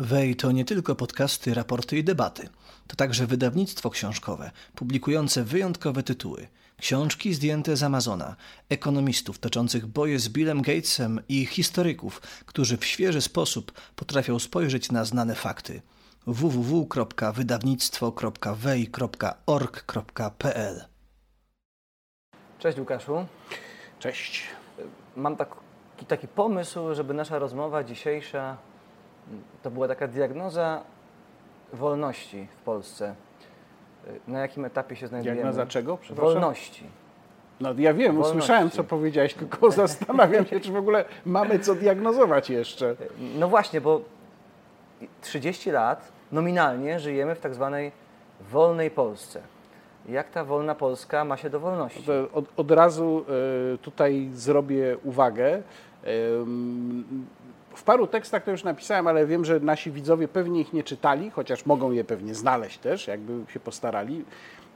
Wej to nie tylko podcasty, raporty i debaty. To także wydawnictwo książkowe, publikujące wyjątkowe tytuły. Książki zdjęte z Amazona, ekonomistów toczących boje z Billem Gatesem i historyków, którzy w świeży sposób potrafią spojrzeć na znane fakty. www.wydawnictwo.wej.org.pl Cześć Łukaszu. Cześć. Mam taki, taki pomysł, żeby nasza rozmowa dzisiejsza to była taka diagnoza wolności w Polsce. Na jakim etapie się znajdujemy? Diagnoza czego? Wolności. No ja wiem, Wolności. usłyszałem co powiedziałeś, tylko zastanawiam się, czy w ogóle mamy co diagnozować jeszcze. No właśnie, bo 30 lat nominalnie żyjemy w tak zwanej wolnej Polsce. Jak ta wolna Polska ma się do wolności? Od, od razu e, tutaj zrobię uwagę. W paru tekstach to już napisałem, ale wiem, że nasi widzowie pewnie ich nie czytali, chociaż mogą je pewnie znaleźć też, jakby się postarali.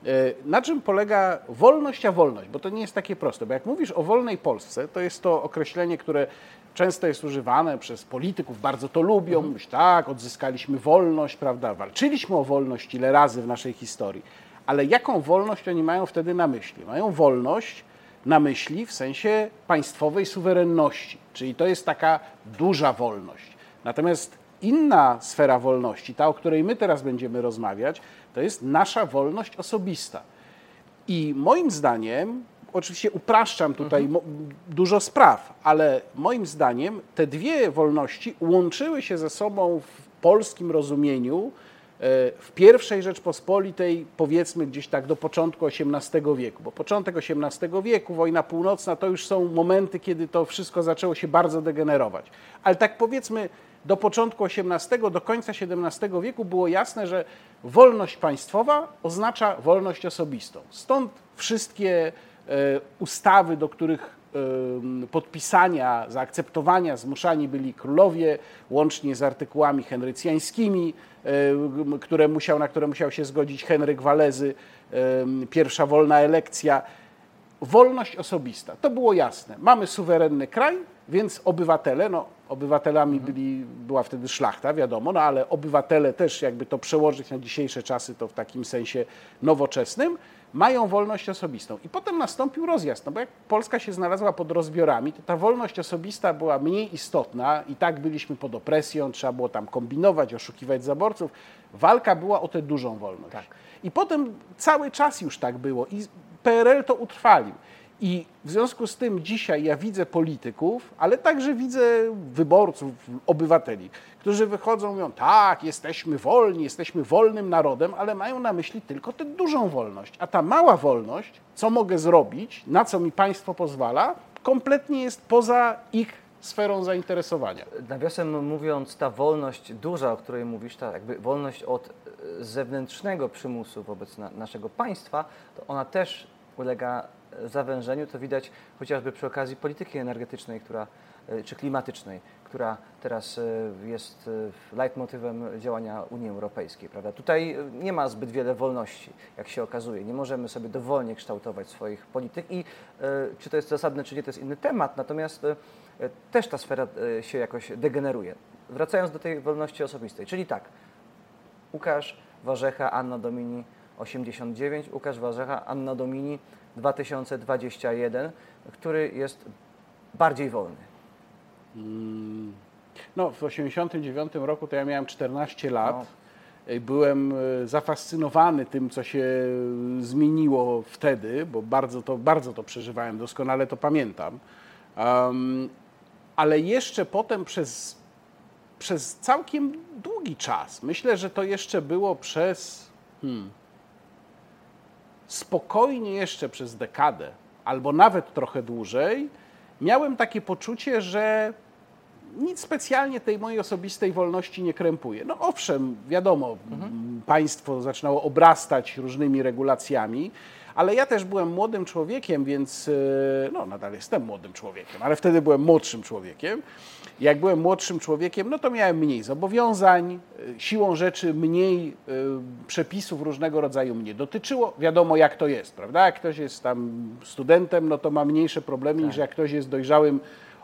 E, Na czym polega wolność a wolność? Bo to nie jest takie proste. Bo jak mówisz o wolnej Polsce, to jest to określenie, które często jest używane przez polityków, bardzo to lubią. Myśl, tak, odzyskaliśmy wolność, prawda? Walczyliśmy o wolność ile razy w naszej historii. Ale jaką wolność oni mają wtedy na myśli? Mają wolność na myśli w sensie państwowej suwerenności, czyli to jest taka duża wolność. Natomiast inna sfera wolności, ta, o której my teraz będziemy rozmawiać, to jest nasza wolność osobista. I moim zdaniem, oczywiście upraszczam tutaj mo- dużo spraw, ale moim zdaniem te dwie wolności łączyły się ze sobą w polskim rozumieniu w pierwszej Rzeczpospolitej, powiedzmy gdzieś tak do początku XVIII wieku, bo początek XVIII wieku, wojna północna, to już są momenty, kiedy to wszystko zaczęło się bardzo degenerować. Ale tak powiedzmy do początku XVIII, do końca XVII wieku było jasne, że wolność państwowa oznacza wolność osobistą. Stąd wszystkie e, ustawy, do których podpisania, zaakceptowania zmuszani byli królowie, łącznie z artykułami henrycjańskimi, które musiał, na które musiał się zgodzić Henryk Walezy, pierwsza wolna elekcja. Wolność osobista, to było jasne. Mamy suwerenny kraj, więc obywatele, no obywatelami byli, była wtedy szlachta, wiadomo, no ale obywatele też, jakby to przełożyć na dzisiejsze czasy, to w takim sensie nowoczesnym, mają wolność osobistą. I potem nastąpił rozjazd, no bo jak Polska się znalazła pod rozbiorami, to ta wolność osobista była mniej istotna i tak byliśmy pod opresją, trzeba było tam kombinować, oszukiwać zaborców. Walka była o tę dużą wolność. I potem cały czas już tak było i PRL to utrwalił. I w związku z tym dzisiaj ja widzę polityków, ale także widzę wyborców, obywateli, którzy wychodzą i mówią, tak, jesteśmy wolni, jesteśmy wolnym narodem, ale mają na myśli tylko tę dużą wolność. A ta mała wolność, co mogę zrobić, na co mi państwo pozwala, kompletnie jest poza ich sferą zainteresowania. Nawiasem mówiąc, ta wolność duża, o której mówisz, ta jakby wolność od e, zewnętrznego przymusu wobec na, naszego państwa, to ona też ulega zawężeniu. To widać chociażby przy okazji polityki energetycznej, która, e, czy klimatycznej, która teraz e, jest e, leitmotywem działania Unii Europejskiej. Prawda? Tutaj nie ma zbyt wiele wolności, jak się okazuje. Nie możemy sobie dowolnie kształtować swoich polityk i czy to jest zasadne, czy nie, to jest inny temat. Natomiast też ta sfera się jakoś degeneruje. Wracając do tej wolności osobistej, czyli tak, Łukasz Warzecha, Anna Domini 89, Łukasz Warzecha, Anna Domini 2021, który jest bardziej wolny. No, w 89 roku to ja miałem 14 lat. No. Byłem e, zafascynowany tym, co się zmieniło wtedy, bo bardzo to, bardzo to przeżywałem, doskonale to pamiętam. Em, ale jeszcze potem przez, przez całkiem długi czas, myślę, że to jeszcze było przez hmm, spokojnie jeszcze przez dekadę, albo nawet trochę dłużej, miałem takie poczucie, że nic specjalnie tej mojej osobistej wolności nie krępuje. No owszem, wiadomo, m, państwo zaczynało obrastać różnymi regulacjami, ale ja też byłem młodym człowiekiem, więc e, no nadal jestem młodym człowiekiem, ale wtedy byłem młodszym człowiekiem. Jak byłem młodszym człowiekiem, no to miałem mniej zobowiązań, e, siłą rzeczy mniej e, przepisów różnego rodzaju mnie dotyczyło. Wiadomo jak to jest, prawda? Jak ktoś jest tam studentem, no to ma mniejsze problemy niż jak ktoś jest dojrzałym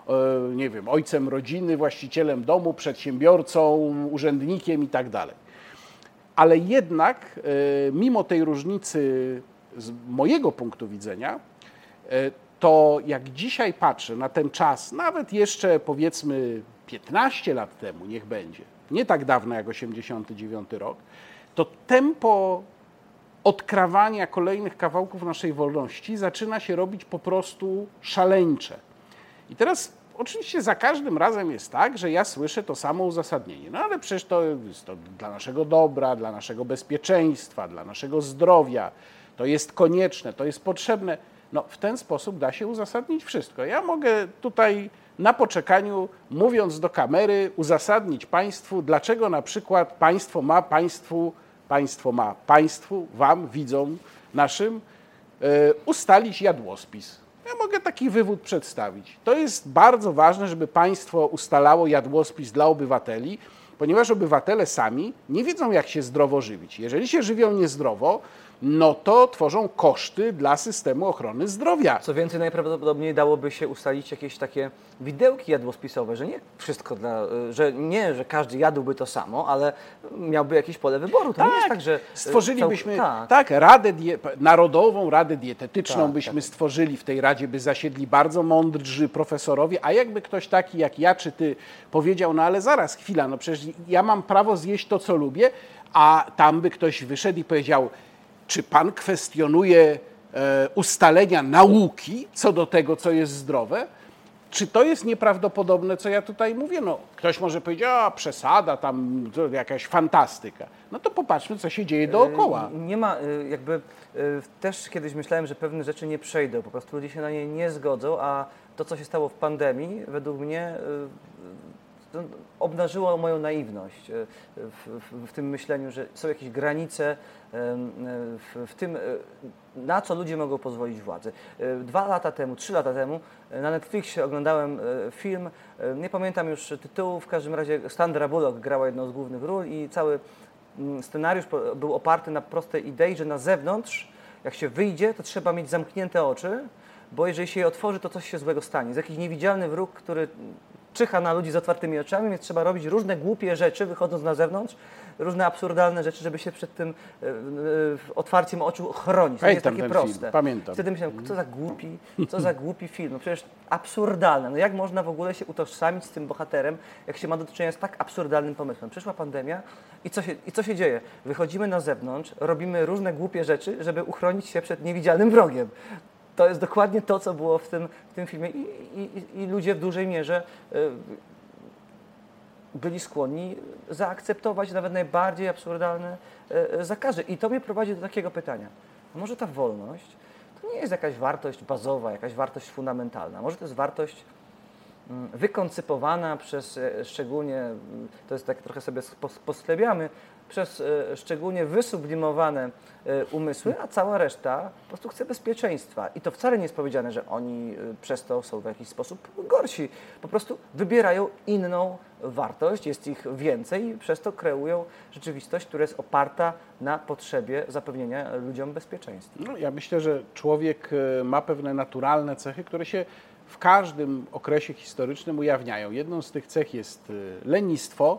e, nie wiem, ojcem rodziny, właścicielem domu, przedsiębiorcą, urzędnikiem i tak dalej. Ale jednak, mimo tej różnicy z mojego punktu widzenia, to jak dzisiaj patrzę na ten czas, nawet jeszcze powiedzmy 15 lat temu, niech będzie, nie tak dawno jak 89 rok, to tempo odkrawania kolejnych kawałków naszej wolności zaczyna się robić po prostu szaleńcze. I teraz oczywiście za każdym razem jest tak, że ja słyszę to samo uzasadnienie. No ale przecież to jest to dla naszego dobra, dla naszego bezpieczeństwa, dla naszego zdrowia. To jest konieczne, to jest potrzebne. No w ten sposób da się uzasadnić wszystko. Ja mogę tutaj na poczekaniu, mówiąc do kamery, uzasadnić państwu, dlaczego na przykład państwo ma państwu, państwo ma państwu, wam, widzom naszym, e, ustalić jadłospis. Ja mogę taki wywód przedstawić. To jest bardzo ważne, żeby państwo ustalało jadłospis dla obywateli, ponieważ obywatele sami nie wiedzą, jak się zdrowo żywić. Jeżeli się żywią niezdrowo, no to tworzą koszty dla systemu ochrony zdrowia. Co więcej, najprawdopodobniej dałoby się ustalić jakieś takie widełki jadłospisowe, że nie wszystko dla, że nie, że każdy jadłby to samo, ale miałby jakieś pole wyboru. To tak, nie jest tak, że... Stworzylibyśmy, tak, tak radę die, Narodową Radę Dietetyczną tak, byśmy tak. stworzyli w tej Radzie, by zasiedli bardzo mądrzy profesorowie, a jakby ktoś taki jak ja czy ty powiedział, no ale zaraz, chwila, no przecież ja mam prawo zjeść to, co lubię, a tam by ktoś wyszedł i powiedział, czy pan kwestionuje e, ustalenia nauki co do tego, co jest zdrowe? Czy to jest nieprawdopodobne, co ja tutaj mówię? No, ktoś może powiedzieć, a przesada, tam jakaś fantastyka. No to popatrzmy, co się dzieje dookoła. E, nie ma, e, jakby też kiedyś myślałem, że pewne rzeczy nie przejdą, po prostu ludzie się na nie nie zgodzą, a to, co się stało w pandemii, według mnie obnażyło moją naiwność w, w, w, tym myśleniu, że są jakieś granice w, w, tym, e, na co ludzie mogą pozwolić władzy. E, dwa lata temu, trzy lata temu na Netflixie oglądałem e, film, nie pamiętam już tytułu, w każdym razie Sandra Bullock grała jedną z głównych ról i cały mm, scenariusz był oparty na prostej idei, że na zewnątrz, jak się wyjdzie, to trzeba mieć zamknięte oczy, bo jeżeli się je otworzy, to coś się złego stanie. Jest jakiś niewidzialny wróg, który czyha na ludzi z otwartymi oczami, więc trzeba robić różne głupie rzeczy, wychodząc na zewnątrz, różne absurdalne rzeczy, żeby się przed tym e, e, otwarciem oczu chronić. To jest takie proste. Film. Pamiętam. Wtedy myślałem, co za głupi, co za głupi film. No przecież absurdalne. No jak można w ogóle się utożsamić z tym bohaterem, jak się ma do czynienia z tak absurdalnym pomysłem? Przyszła pandemia i co się, i co się dzieje? Wychodzimy na zewnątrz, robimy różne głupie rzeczy, żeby uchronić się przed niewidzialnym wrogiem to jest dokładnie to, co było w tym, w tym filmie I, i, i ludzie w dużej mierze y, byli skłonni zaakceptować nawet najbardziej absurdalne y, y, zakazy. I to mnie prowadzi do takiego pytania. A może ta wolność to nie jest jakaś wartość bazowa, jakaś wartość fundamentalna. Może to jest wartość mm, wykoncypowana przez szczególnie, to jest tak trochę sobie posklebiamy, przez e, szczególnie wysublimowane e, umysły, a cała reszta po prostu chce bezpieczeństwa. I to wcale nie jest powiedziane, że oni e, przez to są w jakiś sposób gorsi. Po prostu wybierają inną wartość, jest ich więcej i przez to kreują rzeczywistość, która jest oparta na potrzebie zapewnienia ludziom bezpieczeństwa. No, ja myślę, że człowiek ma pewne naturalne cechy, które się w każdym okresie historycznym ujawniają. Jedną z tych cech jest lenistwo,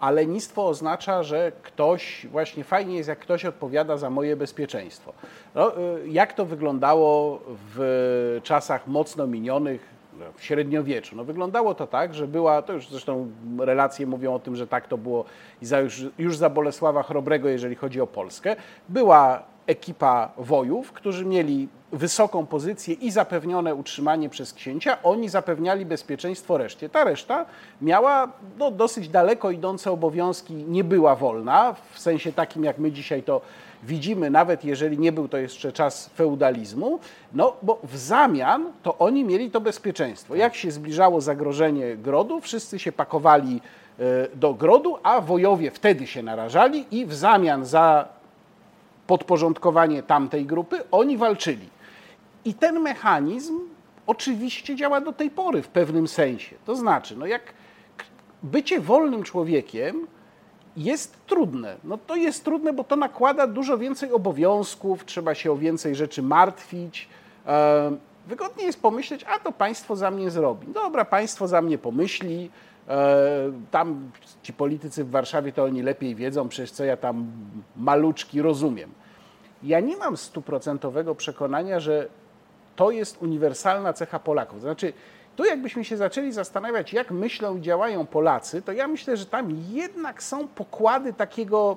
a lenistwo oznacza, że ktoś, właśnie fajnie jest, jak ktoś odpowiada za moje bezpieczeństwo. No, y, jak to wyglądało w czasach mocno minionych, no, w średniowieczu? No, wyglądało to tak, że była, to już zresztą relacje mówią o tym, że tak to było za już, już za Bolesława Chrobrego, jeżeli chodzi o Polskę, była ekipa wojów, którzy mieli wysoką pozycję i zapewnione utrzymanie przez księcia, oni zapewniali bezpieczeństwo reszcie. Ta reszta miała no, dosyć daleko idące obowiązki, nie była wolna, w sensie takim jak my dzisiaj to widzimy, nawet jeżeli nie był to jeszcze czas feudalizmu, no bo w zamian to oni mieli to bezpieczeństwo. Jak się zbliżało zagrożenie grodu, wszyscy się pakowali e, do grodu, a wojowie wtedy się narażali i w zamian za podporządkowanie tamtej grupy oni walczyli. I ten mechanizm oczywiście działa do tej pory w pewnym sensie. To znaczy, no jak bycie wolnym człowiekiem jest trudne. No to jest trudne, bo to nakłada dużo więcej obowiązków, trzeba się o więcej rzeczy martwić. wygodnie jest pomyśleć, a to państwo za mnie zrobi. Dobra, państwo za mnie pomyśli, e, tam ci politycy w Warszawie to oni lepiej wiedzą, przecież co ja tam maluczki rozumiem. Ja nie mam stuprocentowego przekonania, że to jest uniwersalna cecha Polaków. Znaczy, tu jakbyśmy się zaczęli zastanawiać, jak myślą i działają Polacy, to ja myślę, że tam jednak są pokłady takiego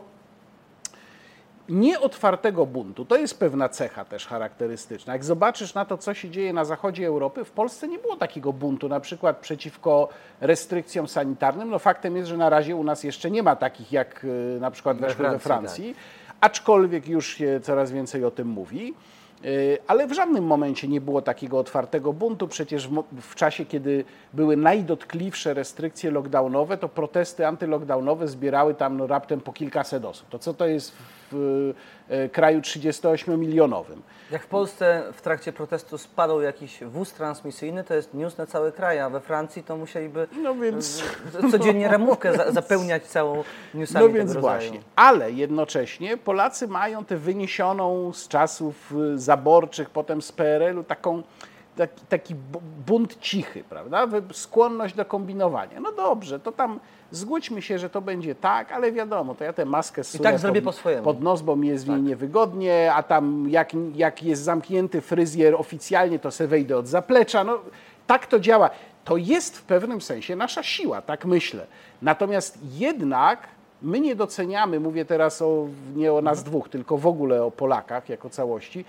nieotwartego buntu. To jest pewna cecha też charakterystyczna. Jak zobaczysz na to, co się dzieje na zachodzie Europy, w Polsce nie było takiego buntu, na przykład przeciwko restrykcjom sanitarnym. No faktem jest, że na razie u nas jeszcze nie ma takich, jak y, na przykład we Francji, we Francji, tak. aczkolwiek już się coraz więcej o tym mówi. Y, ale w żadnym momencie nie było takiego otwartego buntu. Przecież w, czasie, kiedy były najdotkliwsze restrykcje lockdownowe, to protesty antylockdownowe zbierały tam no, raptem po kilkaset osób. To co to jest w e, kraju 38-milionowym. Jak w Polsce w trakcie protestu spadł jakiś wóz transmisyjny, to jest news na cały kraj, a we Francji to musieliby no więc, codziennie ramówkę za, zapełniać całą newsami No więc właśnie, ale jednocześnie Polacy mają tę wyniesioną z czasów zaborczych, potem z PRL-u taką taki, taki bunt cichy, prawda? Skłonność do kombinowania. No dobrze, to tam zgódźmy się, że to będzie tak, ale wiadomo, to ja tę maskę I tak zrobię pod, po swojemu. pod nos, bo mi jest w niej tak. niewygodnie, a tam jak, jak jest zamknięty fryzjer oficjalnie, to se wejdę od zaplecza. No, tak to działa. To jest w pewnym sensie nasza siła, tak myślę. Natomiast jednak my nie doceniamy, mówię teraz o, nie o nas dwóch, tylko w ogóle o Polakach jako całości,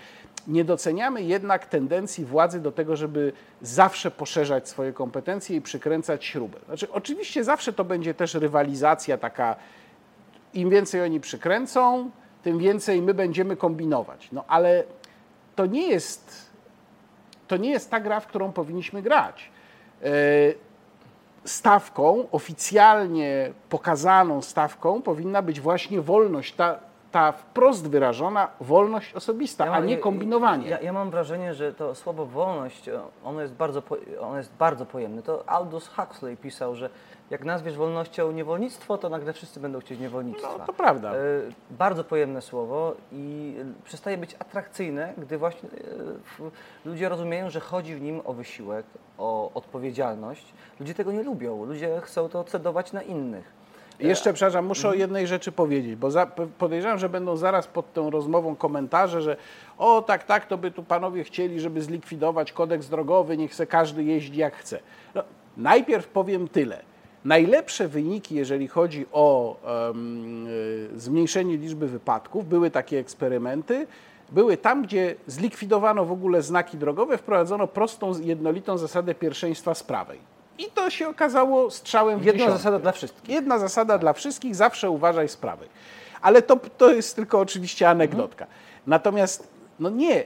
nie doceniamy jednak tendencji władzy do tego, żeby zawsze poszerzać swoje kompetencje i przykręcać śrubę. Znaczy, oczywiście zawsze to będzie też rywalizacja taka, im więcej oni przykręcą, tym więcej my będziemy kombinować. No ale to nie jest, to nie jest ta gra, w którą powinniśmy grać. E, stawką, oficjalnie pokazaną stawką powinna być właśnie wolność, ta ta wprost wyrażona wolność osobista, ja a nie kombinowanie. Ja, ja, mam wrażenie, że to słowo wolność, ono jest bardzo, ono jest bardzo pojemne. To Aldous Huxley pisał, że jak nazwiesz wolnością niewolnictwo, to nagle wszyscy będą chcieć niewolnictwa. No, to prawda. E, bardzo pojemne słowo i przestaje być atrakcyjne, gdy właśnie e, ludzie rozumieją, że chodzi w nim o wysiłek, o odpowiedzialność. Ludzie tego nie lubią. Ludzie chcą to cedować na innych. Jeszcze, przepraszam, muszę o jednej rzeczy powiedzieć, bo za, podejrzewam, że będą zaraz pod tą rozmową komentarze, że o tak, tak, to by tu panowie chcieli, żeby zlikwidować kodeks drogowy, niech se każdy jeździ jak chce. No, najpierw powiem tyle. Najlepsze wyniki, jeżeli chodzi o um, zmniejszenie liczby wypadków, były takie eksperymenty, były tam, gdzie zlikwidowano w ogóle znaki drogowe, wprowadzono prostą, jednolitą zasadę pierwszeństwa z prawej. I to się okazało strzałem w Jedna dziesiątkę. zasada dla wszystkich. Jedna zasada dla wszystkich, zawsze uważaj sprawy. Ale to, to jest tylko oczywiście anegdotka. Mhm. Natomiast, no nie,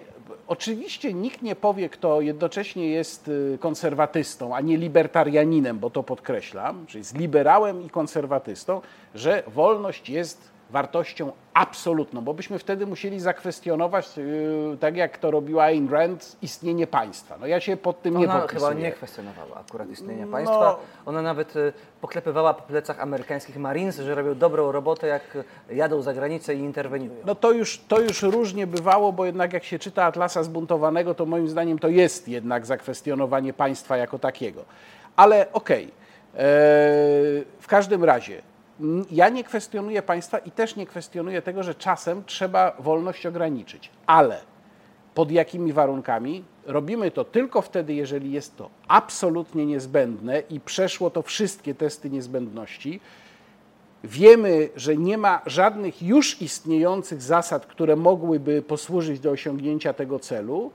oczywiście nikt nie powie, kto jednocześnie jest y, konserwatystą, a nie libertarianinem, bo to podkreślam, czyli z liberałem i konserwatystą, że wolność jest wartością absolutną, bo byśmy wtedy musieli zakwestionować, yy, tak jak to robiła Ayn Rand, istnienie państwa. No ja się pod tym Ona nie podpisuję. chyba nie kwestionowała akurat istnienia no. państwa. Ona nawet y, poklepywała po plecach amerykańskich Marines, że robią dobrą robotę, jak jadą za granicę i interweniują. No to już, to już różnie bywało, bo jednak jak się czyta Atlasa Zbuntowanego, to moim zdaniem to jest jednak zakwestionowanie państwa jako takiego. Ale okej, okay. w każdym razie ja nie kwestionuję państwa i też nie kwestionuję tego, że czasem trzeba wolność ograniczyć, ale pod jakimi warunkami? Robimy to tylko wtedy, jeżeli jest to absolutnie niezbędne i przeszło to wszystkie testy niezbędności. Wiemy, że nie ma żadnych już istniejących zasad, które mogłyby posłużyć do osiągnięcia tego celu.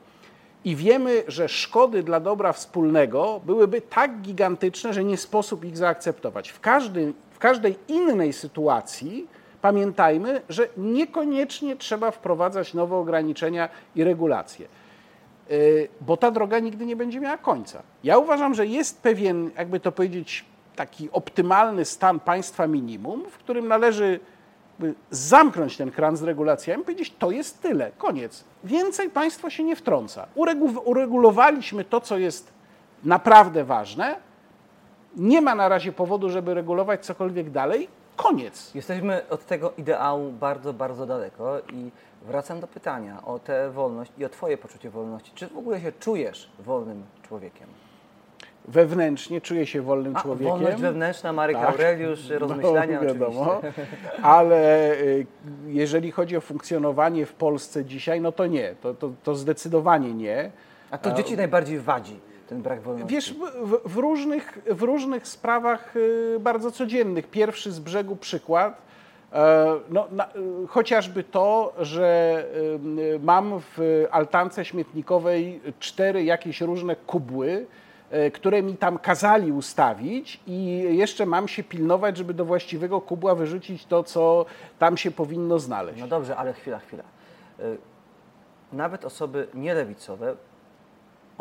I wiemy, że szkody dla dobra wspólnego byłyby tak gigantyczne, że nie sposób ich zaakceptować. W każdym każdej innej sytuacji pamiętajmy, że niekoniecznie trzeba wprowadzać nowe ograniczenia i regulacje, y, bo ta droga nigdy nie będzie miała końca. Ja uważam, że jest pewien, jakby to powiedzieć, taki optymalny stan państwa minimum, w którym należy zamknąć ten kran z regulacjami, powiedzieć, to jest tyle, koniec. Więcej państwo się nie wtrąca. Uregulowaliśmy to, co jest naprawdę ważne, nie ma na razie powodu, żeby regulować cokolwiek dalej. Koniec. Jesteśmy od tego ideału bardzo, bardzo daleko i wracam do pytania o tę wolność i o Twoje poczucie wolności. Czy w ogóle się czujesz wolnym człowiekiem? Wewnętrznie czuję się wolnym A, człowiekiem. wolność wewnętrzna, Marek Tak. Aureliusz, rozmyślania no, wiadomo, oczywiście. ale y, jeżeli chodzi o funkcjonowanie w Polsce dzisiaj, no to nie, to, to, to zdecydowanie nie. A to dzieci najbardziej wadzi, ten brak wolności. Wiesz, w, w, różnych, w różnych sprawach y, bardzo codziennych. Pierwszy z brzegu przykład. e, No, na, y, chociażby to, że y, mam w altance śmietnikowej cztery jakieś różne kubły, e, które mi tam kazali ustawić i jeszcze mam się pilnować, żeby do właściwego kubła wyrzucić to, co tam się powinno znaleźć. No dobrze, ale chwila, chwila. Y, Nawet osoby nielewicowe,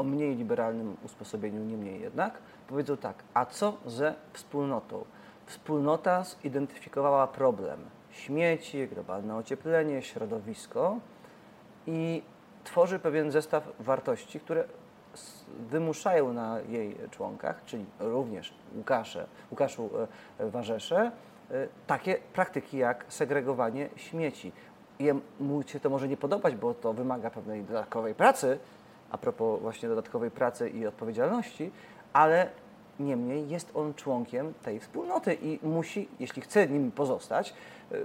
o mniej liberalnym usposobieniu, niemniej jednak, powiedzą tak, a co ze wspólnotą? Wspólnota zidentyfikowała problem. Śmieci, globalne ocieplenie, środowisko i tworzy pewien zestaw wartości, które wymuszają na jej członkach, czyli również Łukasze, Łukaszu e, Warzesze, e, takie praktyki jak segregowanie śmieci. Jemu się to może nie podobać, bo to wymaga pewnej dodatkowej pracy, a propos właśnie dodatkowej pracy i odpowiedzialności, ale niemniej jest on członkiem tej wspólnoty i musi, jeśli chce nim pozostać, e,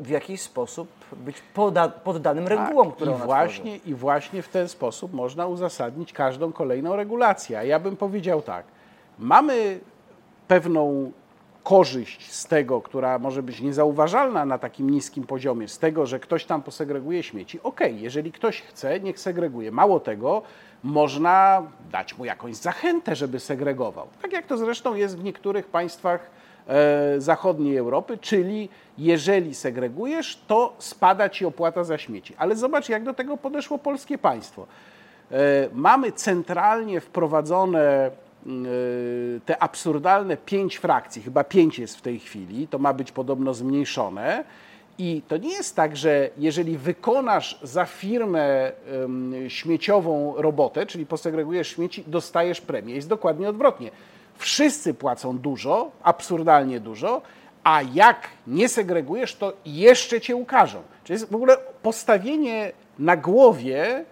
w jakiś sposób być poda, poddanym regułom, które I ona właśnie, I właśnie w ten sposób można uzasadnić każdą kolejną regulację. A ja bym powiedział tak, mamy pewną korzyść z tego, która może być niezauważalna na takim niskim poziomie, z tego, że ktoś tam posegreguje śmieci. Okej, jeżeli ktoś chce, niech segreguje. Mało tego, można dać mu jakąś zachętę, żeby segregował. Tak jak to zresztą jest w niektórych państwach e, zachodniej Europy, czyli jeżeli segregujesz, to spada ci opłata za śmieci. Ale zobacz, jak do tego podeszło polskie państwo. E, Mamy centralnie wprowadzone te absurdalne pięć frakcji, chyba pięć jest w tej chwili, to ma być podobno zmniejszone. I to nie jest tak, że jeżeli wykonasz za firmę śmieciową robotę, czyli posegregujesz śmieci, dostajesz premię. Jest dokładnie odwrotnie. Wszyscy płacą dużo, absurdalnie dużo, a jak nie segregujesz, to jeszcze cię ukażą. Czyli jest w ogóle postawienie na głowie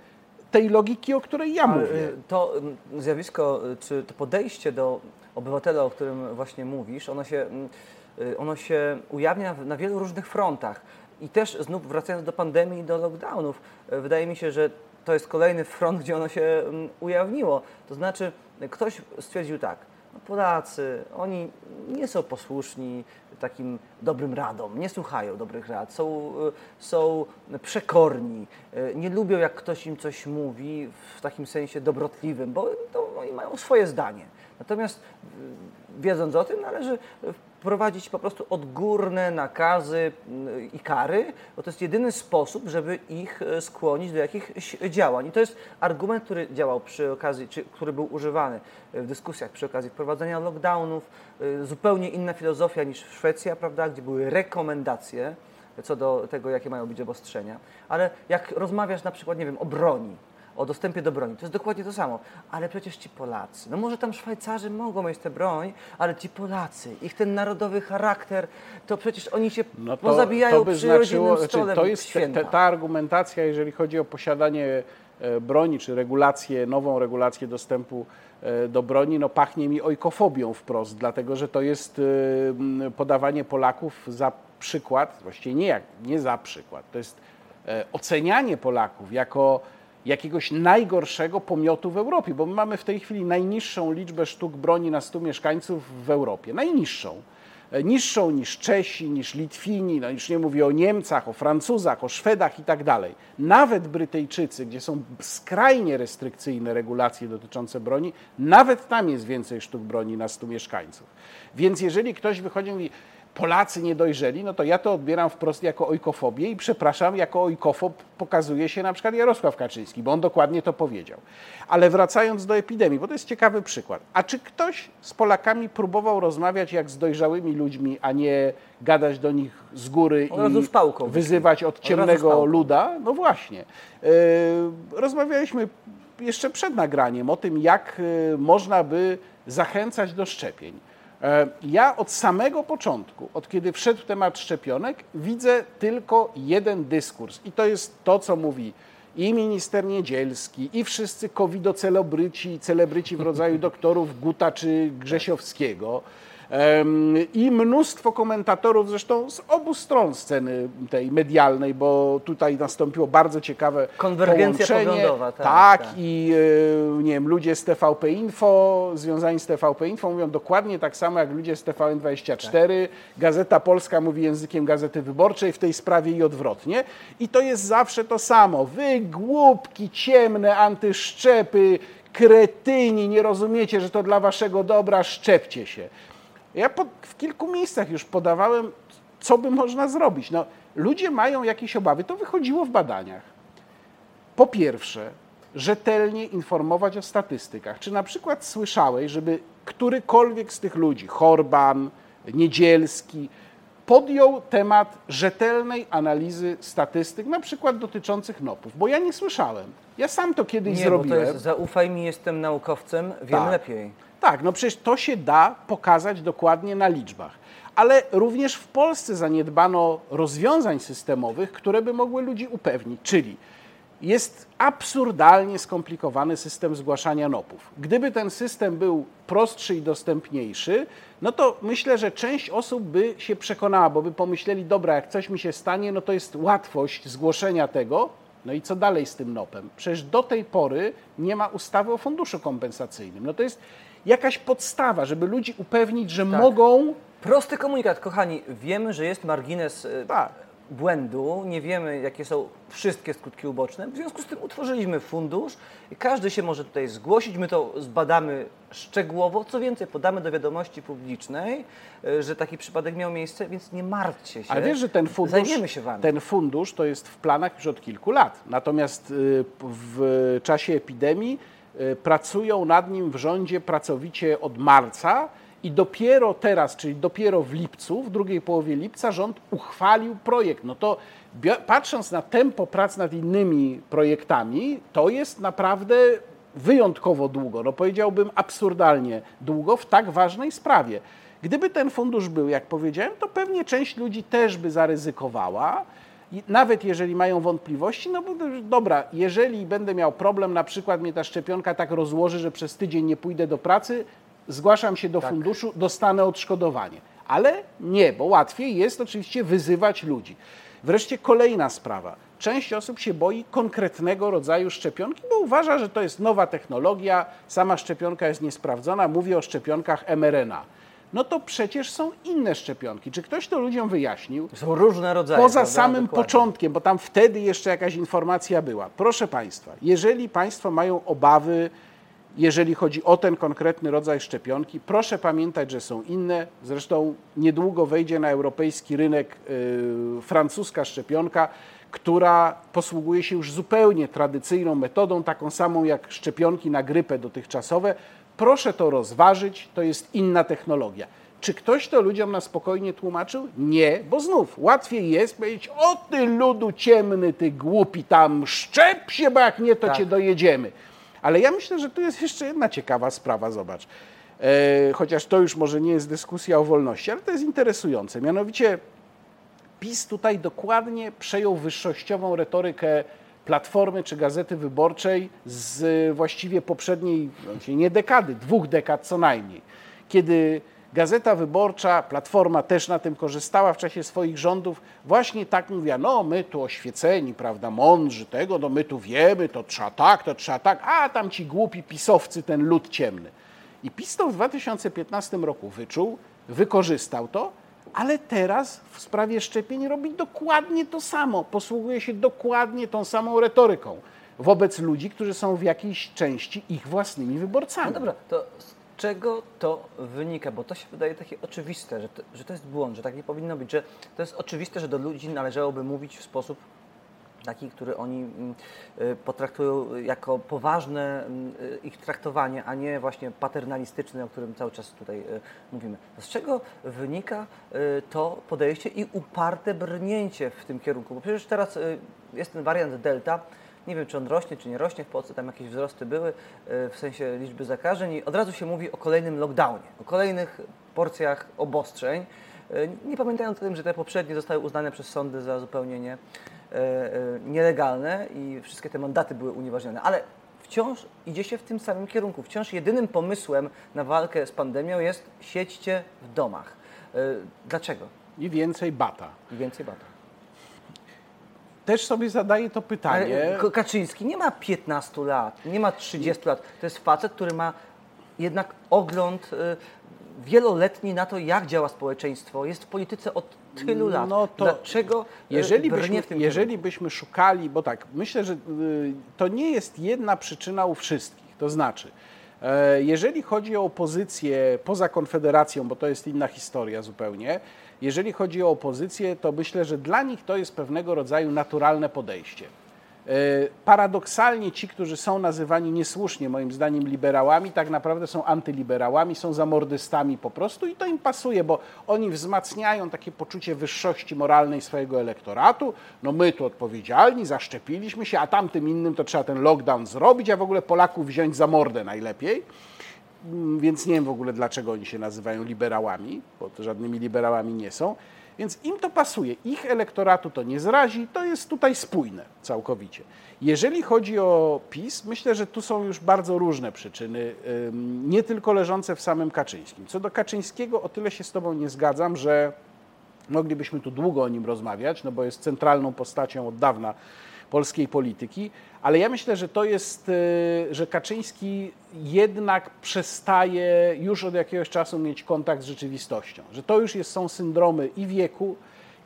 tej logiki, o której ja Ale, mówię. y, To mm, zjawisko, y, czy to podejście do obywatela, o którym właśnie mówisz, ono się, mm, y, ono się ujawnia na wielu różnych frontach. I też znów wracając do pandemii i do lockdownów, y, wydaje mi się, że to jest kolejny front, gdzie ono się mm, ujawniło. To znaczy, y, ktoś stwierdził tak, Polacy, oni nie są posłuszni takim dobrym radom, nie słuchają dobrych rad, są, y, są przekorni, y, nie lubią jak ktoś im coś mówi w takim sensie dobrotliwym, bo to oni mają swoje zdanie. Natomiast y, wiedząc o tym należy wprowadzić po prostu odgórne nakazy y, i kary, bo to jest jedyny sposób, żeby ich y, skłonić do jakichś działań. I to jest argument, który działał przy okazji, czy który był używany w dyskusjach przy okazji wprowadzenia lockdownów. Y, Zupełnie inna filozofia niż Szwecja, prawda, gdzie były rekomendacje co do tego, jakie mają być obostrzenia. Ale jak rozmawiasz na przykład, nie wiem, o broni, o dostępie do broni, to jest dokładnie to samo. Ale przecież ci Polacy, no może tam Szwajcarzy mogą mieć tę broń, ale ci Polacy, ich ten narodowy charakter, to przecież oni się No pozabijają przy rodzinnym znaczy, stole to jest te, ta argumentacja, jeżeli chodzi o posiadanie e, broni, czy regulację, nową regulację dostępu e, do broni, no pachnie mi ojkofobią wprost, dlatego że to jest e, podawanie Polaków za przykład, właściwie nie, jak, nie za przykład, to jest ocenianie Polaków jako jakiegoś najgorszego pomiotu w Europie, bo my mamy w tej chwili najniższą liczbę sztuk broni na 100 mieszkańców w Europie, najniższą e, niższą niż Czesi, niż Litwini, no już nie mówię o Niemcach, o Francuzach, o Szwedach i tak dalej. Nawet Brytyjczycy, gdzie są skrajnie restrykcyjne regulacje dotyczące broni, nawet tam jest więcej sztuk broni na 100 mieszkańców. Więc jeżeli ktoś wychodzi i mówi, Polacy nie dojrzeli, no to ja to odbieram wprost jako ojkofobię i przepraszam, jako ojkofob pokazuje się na przykład Jarosław Kaczyński, bo on dokładnie to powiedział. Ale wracając do epidemii, bo to jest ciekawy przykład. A czy ktoś z Polakami próbował rozmawiać jak z dojrzałymi ludźmi, a nie gadać do nich z góry Od i pałką. wyzywać od Od ciemnego pałką. luda? No właśnie. Yy, rozmawialiśmy jeszcze przed nagraniem o tym, jak y, można by zachęcać do szczepień. E, ja od samego początku, od kiedy wszedł temat szczepionek, widzę tylko jeden dyskurs i to jest to, co mówi i minister Niedzielski, i wszyscy covidocelebryci, celebryci w rodzaju doktorów Guta czy Grzesiowskiego i mnóstwo komentatorów, zresztą z obu stron sceny tej medialnej, bo tutaj nastąpiło bardzo ciekawe Konwergencja połączenie. poglądowa, tak, tak, tak. i e, nie wiem, ludzie z TVP Info, związani z TVP Info mówią dokładnie tak samo jak ludzie z TVN24. Tak. Gazeta Polska mówi językiem Gazety Wyborczej w tej sprawie i odwrotnie. I to jest zawsze to samo. Wy głupki, ciemne, antyszczepy, kretyni, nie rozumiecie, że to dla waszego dobra, szczepcie się. Ja pod, w kilku miejscach już podawałem, co by można zrobić. No, ludzie mają jakieś obawy, to wychodziło w badaniach. Po pierwsze, rzetelnie informować o statystykach. Czy na przykład słyszałeś, żeby którykolwiek z tych ludzi, Horban, Niedzielski, podjął temat rzetelnej analizy statystyk, na przykład dotyczących NOP-ów? Bo ja nie słyszałem. Ja sam to kiedyś nie, zrobiłem. Bo to jest, zaufaj mi, jestem naukowcem, wiem tak. lepiej. Tak, no przecież to się da pokazać dokładnie na liczbach. Ale również w Polsce zaniedbano rozwiązań systemowych, które by mogły ludzi upewnić, czyli jest absurdalnie skomplikowany system zgłaszania NOP-ów. Gdyby ten system był prostszy i dostępniejszy, no to myślę, że część osób by się przekonała, bo by pomyśleli, dobra, jak coś mi się stanie, no to jest łatwość zgłoszenia tego, no i co dalej z tym NOP-em? Przecież do tej pory nie ma ustawy o funduszu kompensacyjnym. No to jest jakaś podstawa, żeby ludzi upewnić, że tak. mogą. Prosty komunikat, kochani. Wiemy, że jest margines y, tak. błędu, nie wiemy, jakie są wszystkie skutki uboczne. W związku z tym utworzyliśmy fundusz i każdy się może tutaj zgłosić. My to zbadamy szczegółowo. Co więcej, podamy do wiadomości publicznej, y, że taki przypadek miał miejsce, więc nie martwcie się. Ale wiesz, że ten fundusz, się wami. ten fundusz to jest w planach już od kilku lat. Natomiast y, w czasie epidemii pracują nad nim w rządzie pracowicie od marca i dopiero teraz, czyli dopiero w lipcu, w drugiej połowie lipca, rząd uchwalił projekt. No to patrząc na tempo prac nad innymi projektami, to jest naprawdę wyjątkowo długo, no powiedziałbym absurdalnie długo w tak ważnej sprawie. Gdyby ten fundusz był, jak powiedziałem, to pewnie część ludzi też by zaryzykowała nawet jeżeli mają wątpliwości, no bo dobra, jeżeli będę miał problem, na przykład mnie ta szczepionka tak rozłoży, że przez tydzień nie pójdę do pracy, zgłaszam się do tak. funduszu, dostanę odszkodowanie. Ale nie, bo łatwiej jest oczywiście wyzywać ludzi. Wreszcie kolejna sprawa. Część osób się boi konkretnego rodzaju szczepionki, bo uważa, że to jest nowa technologia, sama szczepionka jest niesprawdzona. Mówię o szczepionkach mRNA no to przecież są inne szczepionki. Czy ktoś to ludziom wyjaśnił? Są różne rodzaje. Poza prawda? samym Dokładnie. początkiem, bo tam wtedy jeszcze jakaś informacja była. Proszę Państwa, jeżeli Państwo mają obawy, jeżeli chodzi o ten konkretny rodzaj szczepionki, proszę pamiętać, że są inne. Zresztą niedługo wejdzie na europejski rynek yy, francuska szczepionka, która posługuje się już zupełnie tradycyjną metodą, taką samą jak szczepionki na grypę dotychczasowe. Proszę to rozważyć, to jest inna technologia. Czy ktoś to ludziom na spokojnie tłumaczył? Nie, bo znów łatwiej jest powiedzieć: O ty ludu ciemny, ty głupi, tam szczep się, bo jak nie, to tak. cię dojedziemy. Ale ja myślę, że tu jest jeszcze jedna ciekawa sprawa, zobacz. E, chociaż to już może nie jest dyskusja o wolności, ale to jest interesujące. Mianowicie PiS tutaj dokładnie przejął wyższościową retorykę Platformy czy Gazety Wyborczej z właściwie poprzedniej, nie dekady, dwóch dekad co najmniej, kiedy Gazeta Wyborcza, Platforma też na tym korzystała w czasie swoich rządów, właśnie tak mówiła, no my tu oświeceni, prawda, mądrzy tego, no my tu wiemy, to trzeba tak, to trzeba tak, a tam ci głupi pisowcy, ten lud ciemny. I PiS to w 2015 roku wyczuł, wykorzystał to, ale teraz w sprawie szczepień robi dokładnie to samo, posługuje się dokładnie tą samą retoryką wobec ludzi, którzy są w jakiejś części ich własnymi wyborcami. No dobra, to z czego to wynika? Bo to się wydaje takie oczywiste, że to, że to jest błąd, że tak nie powinno być, że to jest oczywiste, że do ludzi należałoby mówić w sposób taki, który oni mm, y, potraktują jako poważne mm, y, ich traktowanie, a nie właśnie paternalistyczne, o którym cały czas tutaj y, mówimy. Z czego wynika to podejście i uparte brnięcie w tym kierunku? Bo przecież teraz jest ten wariant Delta, Nie wiem, czy on rośnie, czy nie rośnie w Polsce, tam jakieś wzrosty były w sensie liczby zakażeń i od razu się mówi o kolejnym lockdownie, o kolejnych porcjach obostrzeń. Nie pamiętając o tym, że te poprzednie zostały uznane przez sądy za zupełnie nie, nielegalne i wszystkie te mandaty były unieważnione. Ale wciąż idzie się w tym samym kierunku. Wciąż jedynym pomysłem na walkę z pandemią jest siedźcie w domach. E, dlaczego? I więcej bata. I więcej bata. Też sobie zadaję to pytanie. Ale Kaczyński nie ma 15 lat, nie ma 30 lat. To jest facet, który ma jednak ogląd e, wieloletni na to, jak działa społeczeństwo. Jest w polityce od tylu lat. No to Dlaczego e, jeżeli byśmy, w tym jeżeli byśmy szukali, bo tak, myślę, że y, to nie jest jedna przyczyna u wszystkich. To znaczy, e, jeżeli chodzi o opozycję poza Konfederacją, bo to jest inna historia zupełnie, jeżeli chodzi o opozycję, to myślę, że dla nich to jest pewnego rodzaju naturalne podejście. E, paradoksalnie ci, którzy są nazywani niesłusznie, moim zdaniem, liberałami, tak naprawdę są antyliberałami, są zamordystami po prostu i to im pasuje, bo oni wzmacniają takie poczucie wyższości moralnej swojego elektoratu. No my tu odpowiedzialni, zaszczepiliśmy się, a tamtym innym to trzeba ten lockdown zrobić, a w ogóle Polaków wziąć za mordę najlepiej. Mm, więc nie wiem w ogóle, dlaczego oni się nazywają liberałami, bo to żadnymi liberałami nie są. Więc im to pasuje. Ich elektoratu to nie zrazi, to jest tutaj spójne całkowicie. Jeżeli chodzi o PiS, myślę, że tu są już bardzo różne przyczyny, nie tylko leżące w samym Kaczyńskim. Co do Kaczyńskiego, o tyle się z Tobą nie zgadzam, że moglibyśmy tu długo o nim rozmawiać, no bo jest centralną postacią od dawna polskiej polityki, ale ja myślę, że to jest, y, że Kaczyński jednak przestaje już od jakiegoś czasu mieć kontakt z rzeczywistością, że to już jest, są syndromy i wieku,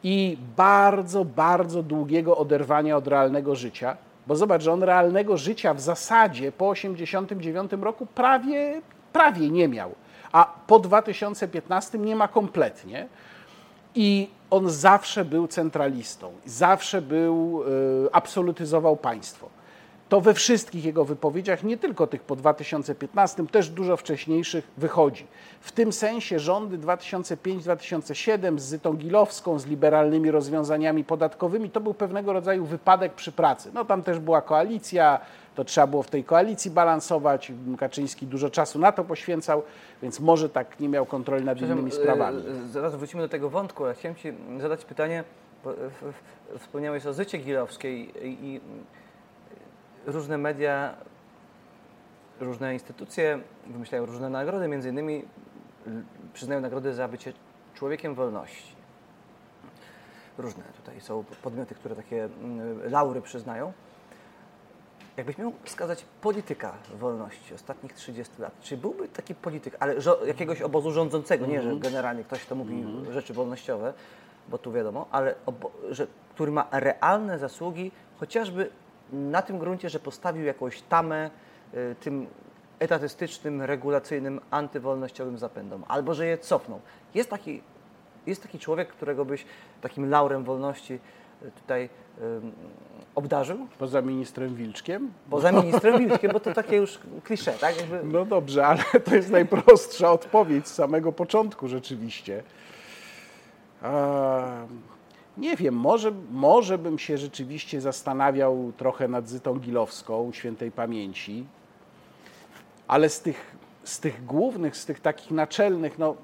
i bardzo, bardzo długiego oderwania od realnego życia. Bo zobacz, że on realnego życia w zasadzie po 1989 roku prawie, prawie nie miał, a po 2015 nie ma kompletnie. I on zawsze był centralistą, zawsze był, y, absolutyzował państwo. To we wszystkich jego wypowiedziach, nie tylko tych po 2015, też dużo wcześniejszych, wychodzi. W tym sensie rządy 2005-2007 z Zytą Gilowską, z liberalnymi rozwiązaniami podatkowymi, to był pewnego rodzaju wypadek przy pracy. No tam też była koalicja, to trzeba było w tej koalicji balansować. Kaczyński dużo czasu na to poświęcał, więc może tak nie miał kontroli nad innymi sprawami. E, zaraz wrócimy do tego wątku, ale chciałem Ci zadać pytanie, bo wspomniałeś o Zycie Gilowskiej i różne media, różne instytucje wymyślają różne nagrody, między innymi przyznają nagrody za bycie człowiekiem wolności. Różne tutaj są podmioty, które takie laury przyznają. Jakbyś miał wskazać polityka wolności ostatnich 30 lat, czy byłby taki polityk, ale jakiegoś obozu rządzącego, nie, że mhm. generalnie ktoś to mówi mhm. rzeczy wolnościowe, bo tu wiadomo, ale że, który ma realne zasługi, chociażby na tym gruncie, że postawił jakąś tamę y, tym etatystycznym, regulacyjnym, antywolnościowym zapędom, albo że je cofnął. Jest taki, jest taki człowiek, którego byś takim laurem wolności y, tutaj um, obdarzył? Poza ministrem Wilczkiem? Poza ministrem Wilczkiem, bo to takie już klisze, tak? Jakby... No dobrze, ale to jest najprostsza odpowiedź z samego początku rzeczywiście. Nie wiem, może, może bym się rzeczywiście zastanawiał trochę nad Zytą Gilowską, świętej pamięci, ale z tych, z tych głównych, z tych takich naczelnych, no,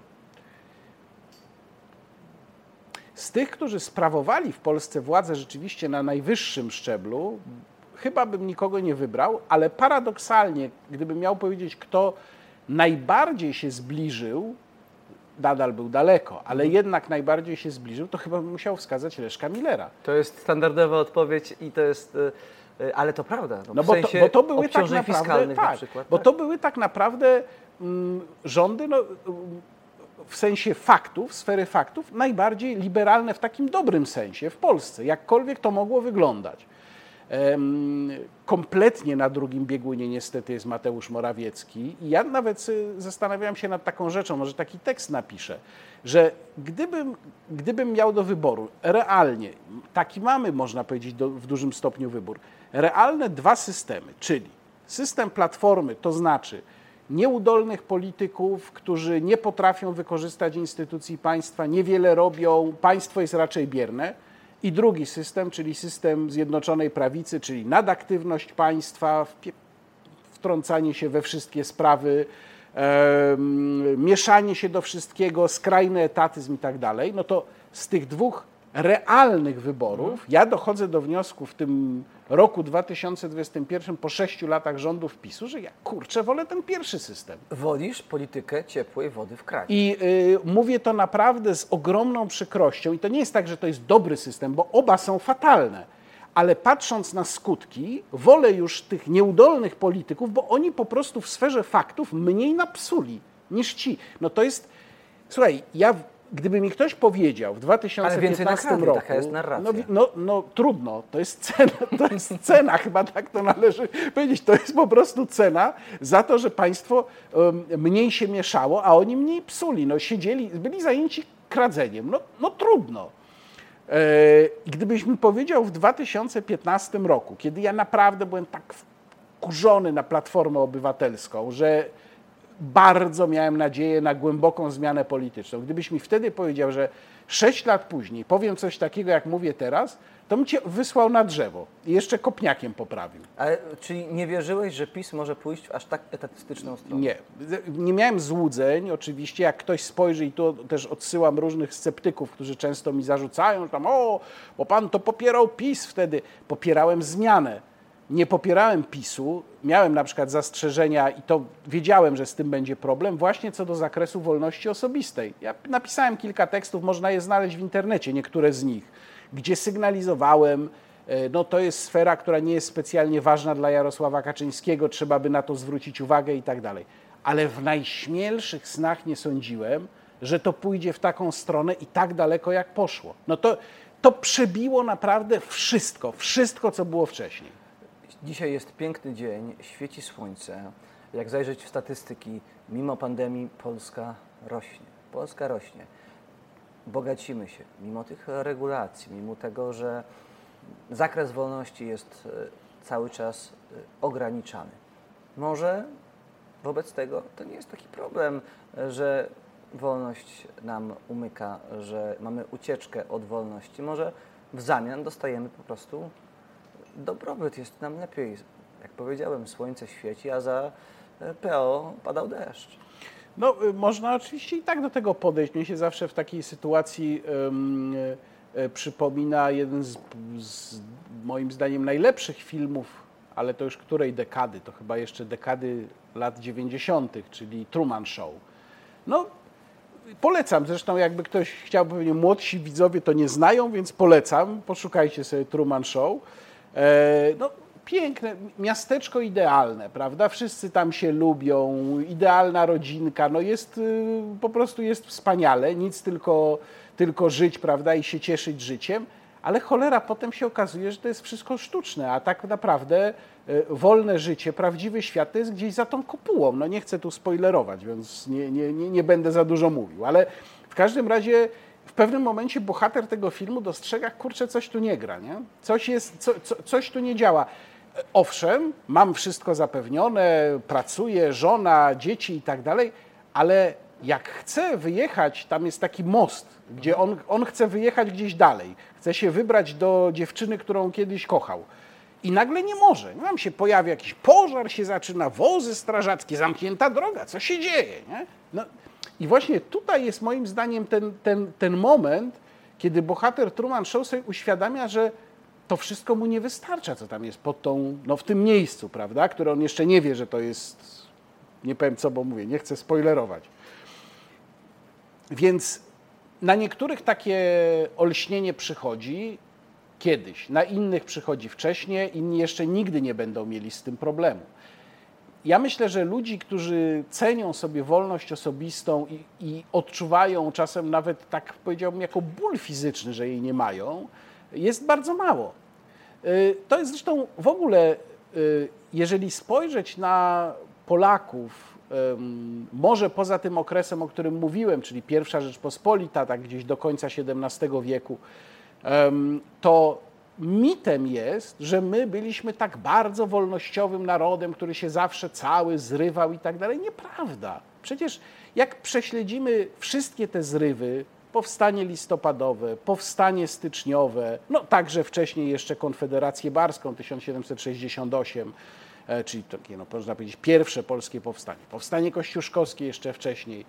z tych, którzy sprawowali w Polsce władzę rzeczywiście na najwyższym szczeblu, chyba bym nikogo nie wybrał, ale paradoksalnie, gdybym miał powiedzieć, kto najbardziej się zbliżył nadal był daleko, ale jednak najbardziej się zbliżył, to chyba bym musiał wskazać Leszka Millera. To jest standardowa odpowiedź i to jest... E, e, ale to prawda. No, no bo, to, bo to były tak naprawdę, tak, przykład, bo tak? to były tak naprawdę mm, rządy, no, w sensie faktów, sfery faktów, najbardziej liberalne w takim dobrym sensie w Polsce, jakkolwiek to mogło wyglądać. Kompletnie na drugim biegunie niestety jest Mateusz Morawiecki. I ja nawet zastanawiałem się nad taką rzeczą, może taki tekst napiszę, że gdybym, gdybym miał do wyboru realnie, taki mamy, można powiedzieć, do, w dużym stopniu wybór, realne dwa systemy, czyli system platformy, to znaczy nieudolnych polityków, którzy nie potrafią wykorzystać instytucji państwa, niewiele robią, państwo jest raczej bierne, I drugi system, czyli system Zjednoczonej Prawicy, czyli nadaktywność państwa, wtrącanie się we wszystkie sprawy, e, mieszanie się do wszystkiego, skrajny etatyzm i tak dalej, no to z tych dwóch realnych wyborów ja dochodzę do wniosku w tym roku 2021 po sześciu latach rządów PiSu, że ja kurczę wolę ten pierwszy system. Wolisz politykę ciepłej wody w kraju. I y, mówię to naprawdę z ogromną przykrością i to nie jest tak, że to jest dobry system, bo oba są fatalne. Ale patrząc na skutki, wolę już tych nieudolnych polityków, bo oni po prostu w sferze faktów mniej napsuli niż ci. No to jest, słuchaj, ja gdyby mi ktoś powiedział w 2015 roku. Taka jest narracja. No, no, no, trudno, to jest cena, to jest cena, chyba tak to należy powiedzieć. To jest po prostu cena za to, że państwo um, mniej się mieszało, a oni mniej psuli. No, siedzieli, byli zajęci kradzeniem. No, no trudno. E, gdybyś mi powiedział w 2015 roku, kiedy ja naprawdę byłem tak wkurzony na Platformę Obywatelską, że bardzo miałem nadzieję na głęboką zmianę polityczną. Gdybyś mi wtedy powiedział, że sześć lat później powiem coś takiego, jak mówię teraz, to bym cię wysłał na drzewo i jeszcze kopniakiem poprawił. Ale czyli nie wierzyłeś, że PiS może pójść w aż tak etatystyczną stronę? Nie. Nie miałem złudzeń. Oczywiście, jak ktoś spojrzy, i tu też odsyłam różnych sceptyków, którzy często mi zarzucają, że tam, o, bo pan to popierał PiS wtedy. Popierałem zmianę nie popierałem PiSu, miałem na przykład zastrzeżenia i to wiedziałem, że z tym będzie problem, właśnie co do zakresu wolności osobistej. Ja napisałem kilka tekstów, można je znaleźć w internecie, niektóre z nich, gdzie sygnalizowałem, e, no to jest sfera, która nie jest specjalnie ważna dla Jarosława Kaczyńskiego, trzeba by na to zwrócić uwagę i tak dalej. Ale w najśmielszych snach nie sądziłem, że to pójdzie w taką stronę i tak daleko, jak poszło. No to, to przebiło naprawdę wszystko, wszystko, co było wcześniej. Dzisiaj jest piękny dzień, świeci słońce. Jak zajrzeć w statystyki, mimo pandemii Polska rośnie. Polska rośnie. Bogacimy się, mimo tych regulacji, mimo tego, że zakres wolności jest e, cały czas e, ograniczany. Może wobec tego to nie jest taki problem, że wolność nam umyka, że mamy ucieczkę od wolności. Może w zamian dostajemy po prostu dobrobyt, jest nam lepiej. Jak powiedziałem, słońce świeci, a za e, PO padał deszcz. No, y, można oczywiście i tak do tego podejść. Mnie się zawsze w takiej sytuacji um, przypomina jeden z, z, moim zdaniem najlepszych filmów, ale to już której dekady? To chyba jeszcze dekady lat 90., czyli Truman Show. No, polecam. Zresztą jakby ktoś chciał, pewnie młodsi widzowie to nie znają, więc polecam. Poszukajcie sobie Truman Show. E, no, piękne, miasteczko idealne, prawda? Wszyscy tam się lubią, idealna rodzinka, no jest, y, po prostu jest wspaniale, nic tylko, tylko żyć, prawda, i się cieszyć życiem, ale cholera, potem się okazuje, że to jest wszystko sztuczne, a tak naprawdę y, wolne życie, prawdziwy świat to jest gdzieś za tą kopułą. No nie chcę tu spoilerować, więc nie, nie, nie, nie będę za dużo mówił, ale w każdym razie pewnym momencie bohater tego filmu dostrzega, kurczę, coś tu nie gra, nie? Coś, jest, co, co, coś tu nie działa. Owszem, mam wszystko zapewnione, pracuję, żona, dzieci i tak dalej, ale jak chce wyjechać, tam jest taki most, gdzie on, on chce wyjechać gdzieś dalej, chce się wybrać do dziewczyny, którą kiedyś kochał. I nagle nie może. Tam się pojawia jakiś pożar, się zaczyna, wozy strażackie, zamknięta droga, co się dzieje? Nie? No, i właśnie tutaj jest moim zdaniem ten, ten, ten moment, kiedy bohater Truman Show sobie uświadamia, że to wszystko mu nie wystarcza, co tam jest pod tą, no w tym miejscu, prawda, które on jeszcze nie wie, że to jest, nie powiem co, bo mówię, nie chcę spoilerować. Więc na niektórych takie olśnienie przychodzi kiedyś, na innych przychodzi wcześniej, inni jeszcze nigdy nie będą mieli z tym problemu ja myślę, że ludzi, którzy cenią sobie wolność osobistą i, i, odczuwają czasem nawet, tak powiedziałbym, jako ból fizyczny, że jej nie mają, jest bardzo mało. Y, to jest zresztą w ogóle, y, jeżeli spojrzeć na Polaków, może poza tym okresem, o którym mówiłem, czyli pierwsza Rzeczpospolita, tak gdzieś do końca XVII wieku, to mitem jest, że my byliśmy tak bardzo wolnościowym narodem, który się zawsze cały zrywał i tak dalej. Nieprawda. Przecież jak prześledzimy wszystkie te zrywy, powstanie listopadowe, powstanie styczniowe, no także wcześniej jeszcze Konfederację Barską 1768, e, czyli takie, no, można powiedzieć, pierwsze polskie powstanie. Powstanie kościuszkowskie jeszcze wcześniej.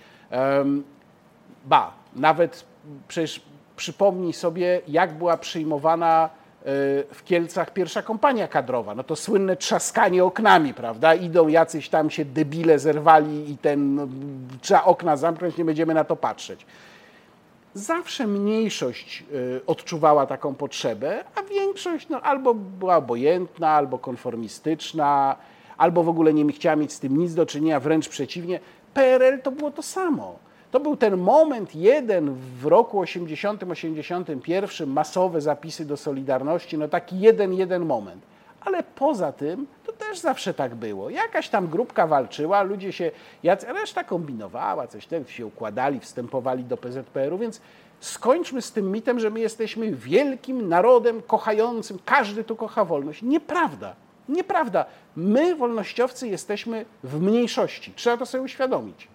Ba, nawet przecież przypomnij sobie, jak była przyjmowana w Kielcach pierwsza kompania kadrowa. No to słynne trzaskanie oknami, prawda? Idą jacyś tam się debile zerwali i ten, no, trzeba okna zamknąć, nie będziemy na to patrzeć. Zawsze mniejszość y, odczuwała taką potrzebę, a większość no, albo była obojętna, albo konformistyczna, albo w ogóle nie chciała mieć z tym nic do czynienia, wręcz przeciwnie. PRL to było to samo. To był ten moment jeden w roku 80-81, masowe zapisy do Solidarności, no taki jeden, jeden moment. Ale poza tym to też zawsze tak było. Jakaś tam grupka walczyła, ludzie się, reszta kombinowała, coś tam się układali, wstępowali do PZPR-u, więc skończmy z tym mitem, że my jesteśmy wielkim narodem kochającym, każdy tu kocha wolność. Nieprawda. Nieprawda. My, wolnościowcy, jesteśmy w mniejszości. Trzeba to sobie uświadomić.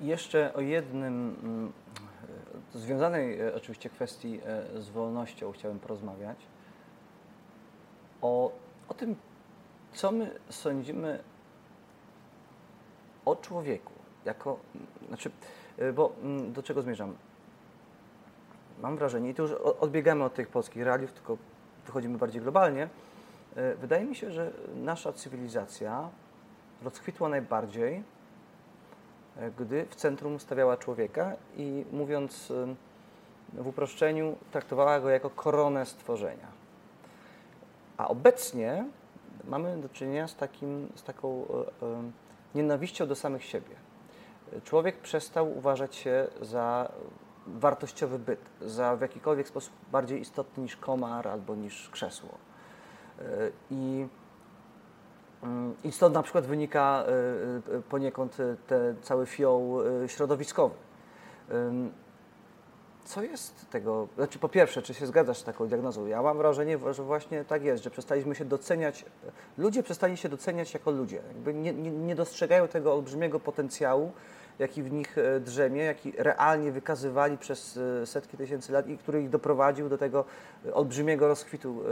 Jeszcze o jednym mm, związanej e, oczywiście kwestii e, z wolnością chciałem porozmawiać. O, o tym, co my sądzimy o człowieku, jako, znaczy, e, bo mm, do czego zmierzam? Mam wrażenie, i tu już odbiegamy od tych polskich realiów, tylko wychodzimy bardziej globalnie. Wydaje mi się, że nasza cywilizacja rozkwitła najbardziej E, gdy w centrum stawiała człowieka i mówiąc w uproszczeniu, traktowała go jako koronę stworzenia. A obecnie mamy do czynienia z, takim, z taką e, e, nienawiścią do samych siebie. Człowiek przestał uważać się za wartościowy byt, za w jakikolwiek sposób bardziej istotny niż komar albo niż krzesło. I Mm, I stąd na przykład wynika y, y, poniekąd y, ten cały fioł środowiskowy. Co jest tego? Znaczy, po pierwsze, czy się zgadzasz z taką diagnozą? Ja mam wrażenie, że właśnie tak jest, że przestaliśmy się doceniać, ludzie przestali się doceniać jako ludzie. Jakby nie, nie, nie dostrzegają tego olbrzymiego potencjału, jaki w nich e, drzemie, jaki realnie wykazywali przez e, setki tysięcy lat i który ich doprowadził do tego olbrzymiego rozkwitu,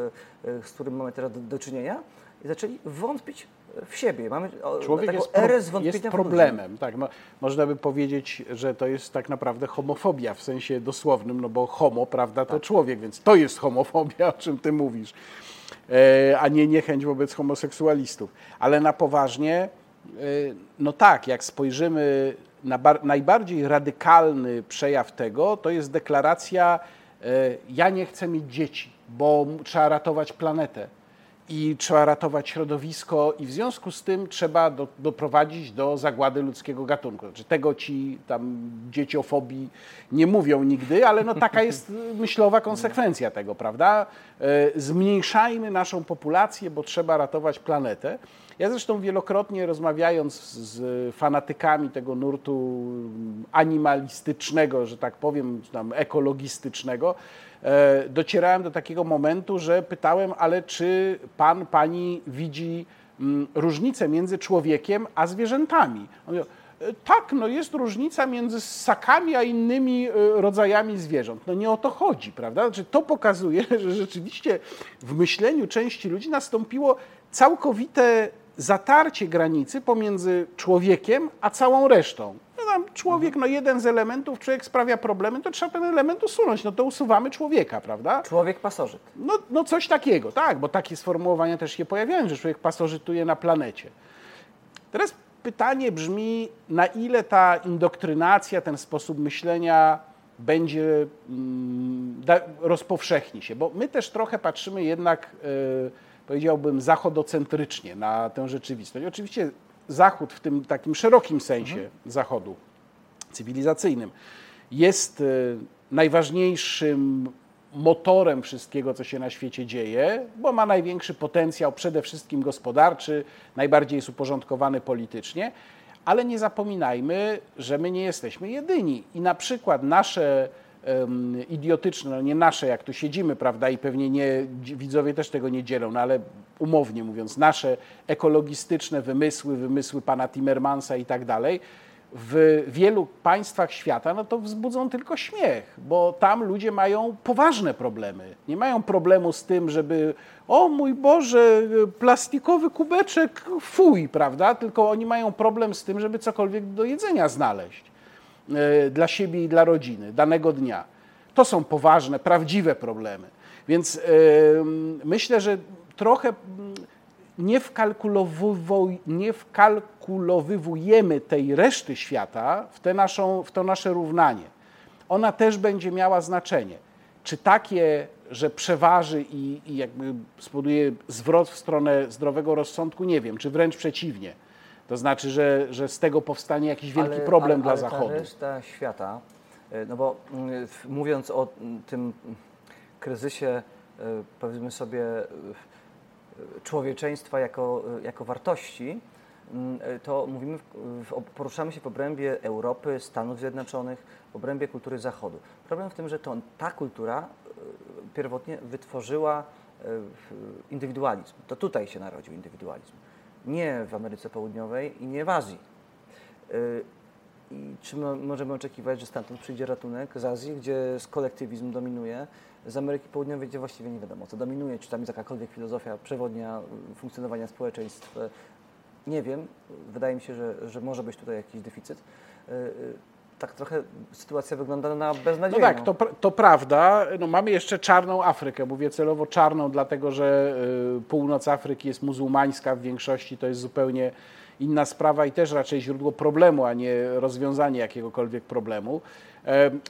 e, z którym mamy teraz do, do czynienia i zaczęli wątpić w siebie. Mamy Człowiek jest, pro, jest problemem. Tak, no, można by powiedzieć, że to jest tak naprawdę homofobia w sensie dosłownym, no bo homo, prawda, to tak. człowiek, więc to jest homofobia, o czym ty mówisz, e, a nie niechęć wobec homoseksualistów. Ale na poważnie, e, no tak, jak spojrzymy na najbardziej radykalny przejaw tego, to jest deklaracja e, ja nie chcę mieć dzieci, bo trzeba ratować planetę i trzeba ratować środowisko i w związku z tym trzeba do, doprowadzić do zagłady ludzkiego gatunku. Znaczy, tego ci tam dzieciofobii nie mówią nigdy, ale no taka jest myślowa konsekwencja tego, prawda? E, zmniejszajmy naszą populację, bo trzeba ratować planetę. Ja zresztą wielokrotnie rozmawiając z fanatykami tego nurtu animalistycznego, że tak powiem, tam ekologistycznego, E, docierałem do takiego momentu, że pytałem, ale czy pan, pani widzi mm, różnicę między człowiekiem a zwierzętami? E, tak, no jest różnica między ssakami a innymi e, rodzajami zwierząt. No nie o to chodzi, prawda? Znaczy, to pokazuje, że rzeczywiście w myśleniu części ludzi nastąpiło całkowite zatarcie granicy pomiędzy człowiekiem a całą resztą tam człowiek, no jeden z elementów, człowiek sprawia problemy, to trzeba ten element usunąć, no to usuwamy człowieka, prawda? Człowiek pasożyt. No, no coś takiego, tak, bo takie sformułowania też się pojawiają, że człowiek pasożytuje na planecie. Teraz pytanie brzmi, na ile ta indoktrynacja, ten sposób myślenia będzie, mm, da, rozpowszechni się, bo my też trochę patrzymy jednak, yy, powiedziałbym, zachodocentrycznie na tę rzeczywistość. Oczywiście Zachód w tym takim szerokim sensie mhm. Zachodu cywilizacyjnym jest e, najważniejszym motorem wszystkiego, co się na świecie dzieje, bo ma największy potencjał przede wszystkim gospodarczy, najbardziej jest uporządkowany politycznie, ale nie zapominajmy, że my nie jesteśmy jedyni i na przykład nasze idiotyczne, no nie nasze, jak tu siedzimy, prawda, i pewnie nie, widzowie też tego nie dzielą, no ale umownie mówiąc, nasze ekologistyczne wymysły, wymysły pana Timmermansa i tak dalej, w wielu państwach świata, no to wzbudzą tylko śmiech, bo tam ludzie mają poważne problemy. Nie mają problemu z tym, żeby o mój Boże, plastikowy kubeczek, fuj, prawda? Tylko oni mają problem z tym, żeby cokolwiek do jedzenia znaleźć dla siebie i dla rodziny danego dnia. To są poważne, prawdziwe problemy. Więc yy, myślę, że trochę nie, nie wkalkulowujemy tej reszty świata w, te naszą, w to nasze równanie. Ona też będzie miała znaczenie. Czy takie, że przeważy i, i jakby spowoduje zwrot w stronę zdrowego rozsądku, nie wiem, czy wręcz przeciwnie. To znaczy, że, że z tego powstanie jakiś wielki ale, problem ale, dla ale Zachodu. Ale reszta świata, e, no bo mm, mówiąc o tym kryzysie, e, powiedzmy sobie, człowieczeństwa jako, jako wartości, mm, to mówimy, poruszamy się w obrębie Europy, Stanów Zjednoczonych, w obrębie kultury Zachodu. Problem w tym, że to, ta kultura e, pierwotnie wytworzyła e, indywidualizm. To tutaj się narodził indywidualizm. Nie w Ameryce Południowej i nie w Azji. E, I czy możemy oczekiwać, że stamtąd przyjdzie ratunek z Azji, gdzie kolektywizm dominuje, z Ameryki Południowej, gdzie właściwie nie wiadomo, co dominuje, czy tam jest jakakolwiek filozofia przewodnia funkcjonowania społeczeństw. Nie wiem, wydaje mi się, że, że może być tutaj jakiś deficyt. Tak trochę sytuacja wygląda na beznadziejną. No tak, to, to prawda. No, mamy jeszcze czarną Afrykę. Mówię celowo czarną, dlatego że e, północ Afryki jest muzułmańska w większości, to jest zupełnie inna sprawa i też raczej źródło problemu, a nie rozwiązanie jakiegokolwiek problemu.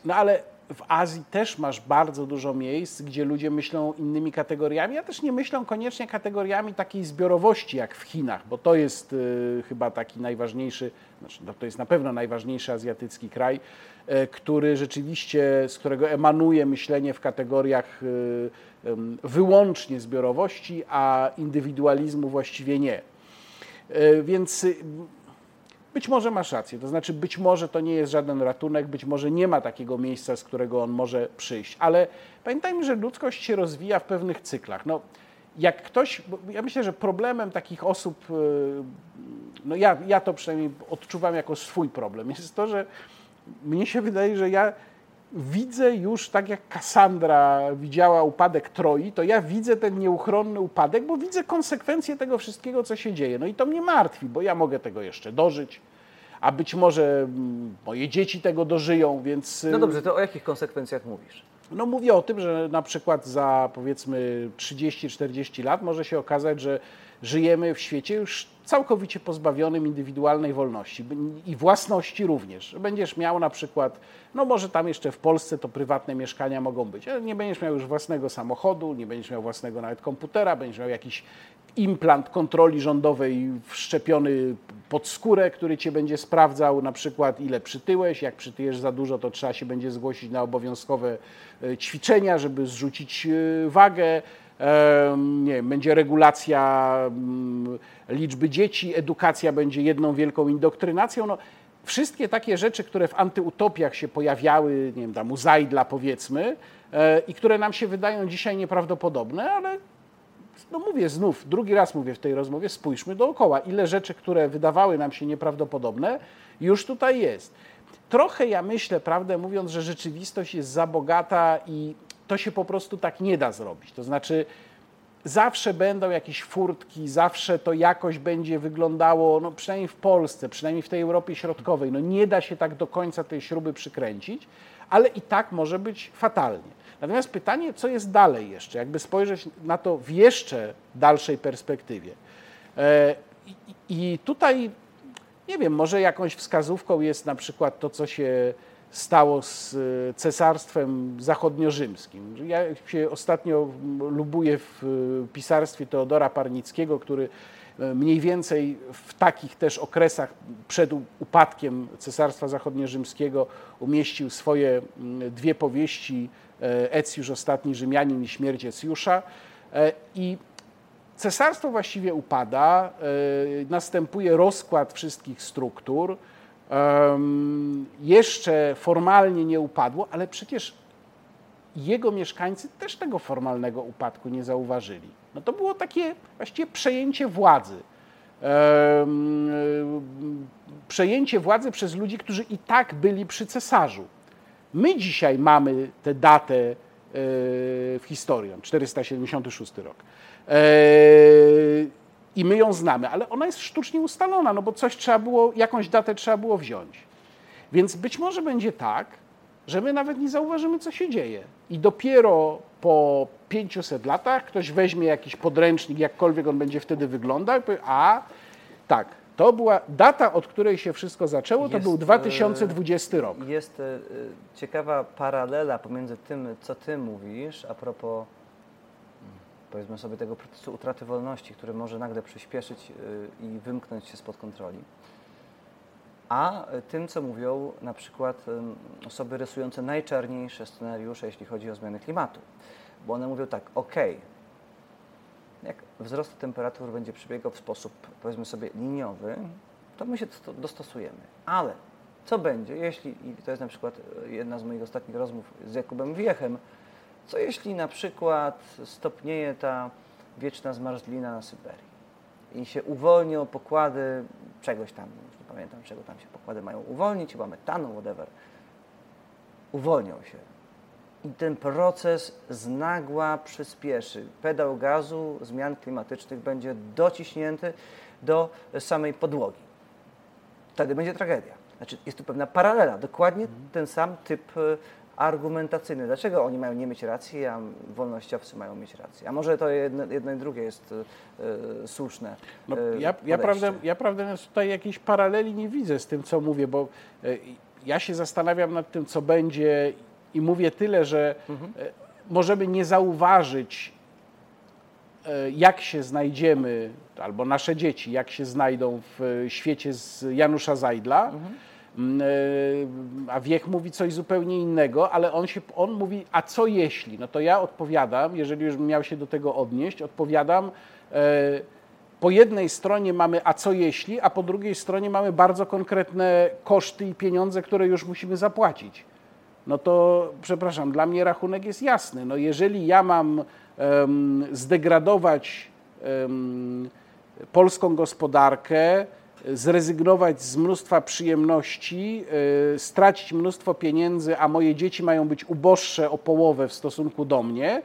No ale w Azji też masz bardzo dużo miejsc, gdzie ludzie myślą innymi kategoriami, a też nie myślą koniecznie kategoriami takiej zbiorowości jak w Chinach, bo to jest y, chyba taki najważniejszy, znaczy, no to jest na pewno najważniejszy azjatycki kraj, y, który rzeczywiście, z którego emanuje myślenie w kategoriach y, wyłącznie zbiorowości, a indywidualizmu właściwie nie. Więc być może masz rację, to znaczy być może to nie jest żaden ratunek, być może nie ma takiego miejsca, z którego on może przyjść, ale pamiętajmy, że ludzkość się rozwija w pewnych cyklach. No, jak ktoś, ja myślę, że problemem takich osób, e, no ja, ja to przynajmniej odczuwam jako swój problem, jest to, że mnie się wydaje, że ja widzę już tak jak Kassandra widziała upadek Troi, to ja widzę ten nieuchronny upadek, bo widzę konsekwencje tego wszystkiego, co się dzieje. No i to mnie martwi, bo ja mogę tego jeszcze dożyć, a być może mm, moje dzieci tego dożyją, więc... No dobrze, to o jakich konsekwencjach mówisz? No mówię o tym, że na przykład za powiedzmy 30-40 lat może się okazać, że żyjemy w świecie już całkowicie pozbawionym indywidualnej wolności i własności również. Będziesz miał na przykład, no może tam jeszcze w Polsce to prywatne mieszkania mogą być, ale nie będziesz miał już własnego samochodu, nie będziesz miał własnego nawet komputera, będziesz miał jakiś implant kontroli rządowej wszczepiony pod skórę, który cię będzie sprawdzał na przykład ile przytyłeś, jak przytyjesz za dużo, to trzeba się będzie zgłosić na obowiązkowe e, ćwiczenia, żeby zrzucić e, wagę nie wiem, będzie regulacja mm, liczby dzieci, edukacja będzie jedną wielką indoktrynacją. No, wszystkie takie rzeczy, które w antyutopiach się pojawiały, nie wiem, tam u Zajdla powiedzmy, e, i które nam się wydają dzisiaj nieprawdopodobne, ale no mówię znów, drugi raz mówię w tej rozmowie, spójrzmy dookoła, ile rzeczy, które wydawały nam się nieprawdopodobne, już tutaj jest. Trochę ja myślę, prawdę mówiąc, że rzeczywistość jest za bogata i to się po prostu tak nie da zrobić. To znaczy, zawsze będą jakieś furtki, zawsze to jakoś będzie wyglądało, no przynajmniej w Polsce, przynajmniej w tej Europie Środkowej, no nie da się tak do końca tej śruby przykręcić, ale i tak może być fatalnie. Natomiast pytanie, co jest dalej jeszcze, jakby spojrzeć na to w jeszcze dalszej perspektywie. E, I tutaj, nie wiem, może jakąś wskazówką jest na przykład to, co się stało z e, cesarstwem zachodniorzymskim. Ja się ostatnio lubuję w e, pisarstwie Teodora Parnickiego, który e, mniej więcej w takich też okresach przed upadkiem Cesarstwa Zachodniorzymskiego umieścił swoje dwie powieści Ecjusz, Ostatni Rzymianin i Śmierć Ecjusza. I cesarstwo właściwie upada, następuje rozkład wszystkich struktur, jeszcze formalnie nie upadło, ale przecież jego mieszkańcy też tego formalnego upadku nie zauważyli. No to było takie właściwie przejęcie władzy. przejęcie władzy przez ludzi, którzy i tak byli przy cesarzu. My dzisiaj mamy tę datę e, w historii, 476 rok. E, I my ją znamy, ale ona jest sztucznie ustalona, no bo coś trzeba było, jakąś datę trzeba było wziąć. Więc być może będzie tak, że my nawet nie zauważymy, co się dzieje. I dopiero po 500 latach ktoś weźmie jakiś podręcznik, jakkolwiek on będzie wtedy wyglądał, i powie, a tak, to była data, od której się wszystko zaczęło, jest, to był 2020 e, rok. Jest e, ciekawa paralela pomiędzy tym, co ty mówisz, a propos powiedzmy sobie tego procesu utraty wolności, który może nagle przyspieszyć e, i wymknąć się spod kontroli a tym, co mówią na przykład osoby rysujące najczarniejsze scenariusze, jeśli chodzi o zmiany klimatu. Bo one mówią tak, ok, jak wzrost temperatur będzie przebiegał w sposób, powiedzmy sobie, liniowy, to my się dostosujemy. Ale co będzie, jeśli, i to jest na przykład e, jedna z moich ostatnich rozmów z Jakubem Wiechem, co jeśli na przykład stopnieje ta wieczna zmarzlina na Syberii i się uwolnią pokłady czegoś tam, pamiętam czego tam się pokłady mają uwolnić, chyba metanu, whatever, uwolnią się. I ten proces znagła przyspieszy. Pedał gazu zmian klimatycznych będzie dociśnięty do samej podłogi. Wtedy będzie tragedia. Znaczy, jest tu pewna paralela, dokładnie mhm. ten sam typ argumentacyjny. Dlaczego oni mają nie mieć racji, a wolnościowcy mają mieć rację? A może to jedno, jedno i drugie jest y, słuszne? No, ja, ja, prawdę, ja prawdę tutaj jakiejś paraleli nie widzę z tym, co mówię, bo y, ja się zastanawiam nad tym, co będzie i mówię tyle, że mhm. y, możemy nie zauważyć, jak się znajdziemy, albo nasze dzieci, jak się znajdą w świecie z Janusza Zajdla. Mhm e, a Wiech mówi coś zupełnie innego, ale on, się, on mówi, a co jeśli? No to ja odpowiadam, jeżeli już miał się do tego odnieść, odpowiadam, e, po jednej stronie mamy a co jeśli, a po drugiej stronie mamy bardzo konkretne koszty i pieniądze, które już musimy zapłacić. No to, przepraszam, dla mnie rachunek jest jasny. No jeżeli ja mam um, zdegradować um, polską gospodarkę, zrezygnować z mnóstwa przyjemności, y, stracić mnóstwo pieniędzy, a moje dzieci mają być uboższe o połowę w stosunku do mnie,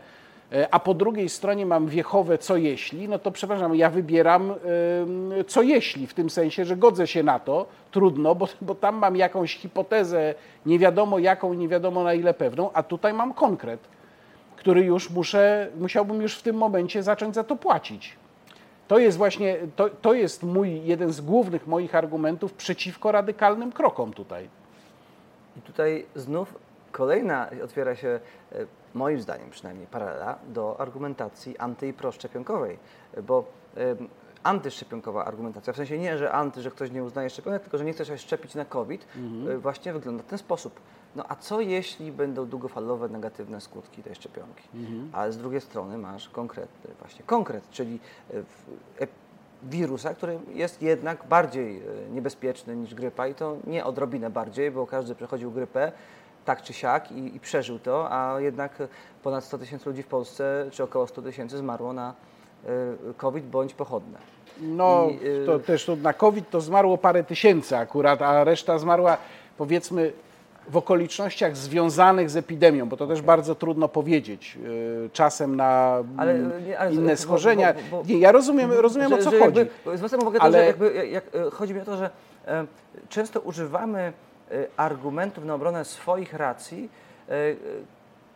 y, a po drugiej stronie mam wiechowe co jeśli, no to przepraszam, ja wybieram co jeśli, w tym sensie, że godzę się na to, trudno, bo, bo tam mam jakąś hipotezę, nie wiadomo jaką, nie wiadomo na ile pewną, a tutaj mam konkret, który już muszę, musiałbym już w tym momencie zacząć za to płacić. To jest właśnie, to, to jest mój, jeden z głównych moich argumentów przeciwko radykalnym krokom tutaj. I tutaj znów kolejna otwiera się, e, moim zdaniem przynajmniej, paralela do argumentacji anty- i proszczepionkowej, bo antyszczepionkowa argumentacja, w sensie nie, że anty, że ktoś nie uznaje szczepionek, tylko że nie chce się szczepić na COVID, mhm. E, właśnie wygląda w ten sposób. No a co jeśli będą długofalowe negatywne skutki tej szczepionki? Mhm. Ale z drugiej strony masz konkretny, właśnie konkret, czyli e, wirusa, który jest jednak bardziej e, niebezpieczny niż grypa i to nie odrobinę bardziej, bo każdy przechodził grypę tak czy siak i, i przeżył to, a jednak ponad 100 tysięcy ludzi w Polsce, czy około 100 tysięcy zmarło na COVID bądź pochodne. No, I, to też to na COVID to zmarło parę tysięcy akurat, a reszta zmarła powiedzmy w okolicznościach związanych z epidemią, bo to też bardzo trudno powiedzieć y, czasem na ale, nie, ale, inne schorzenia. Bo, bo, bo, nie, ja rozumiem, rozumiem że, o co że chodzi. Jakby, zwracam uwagę ale... to, że jakby, jak, chodzi mi o to, że e, często używamy argumentów na obronę swoich racji, e,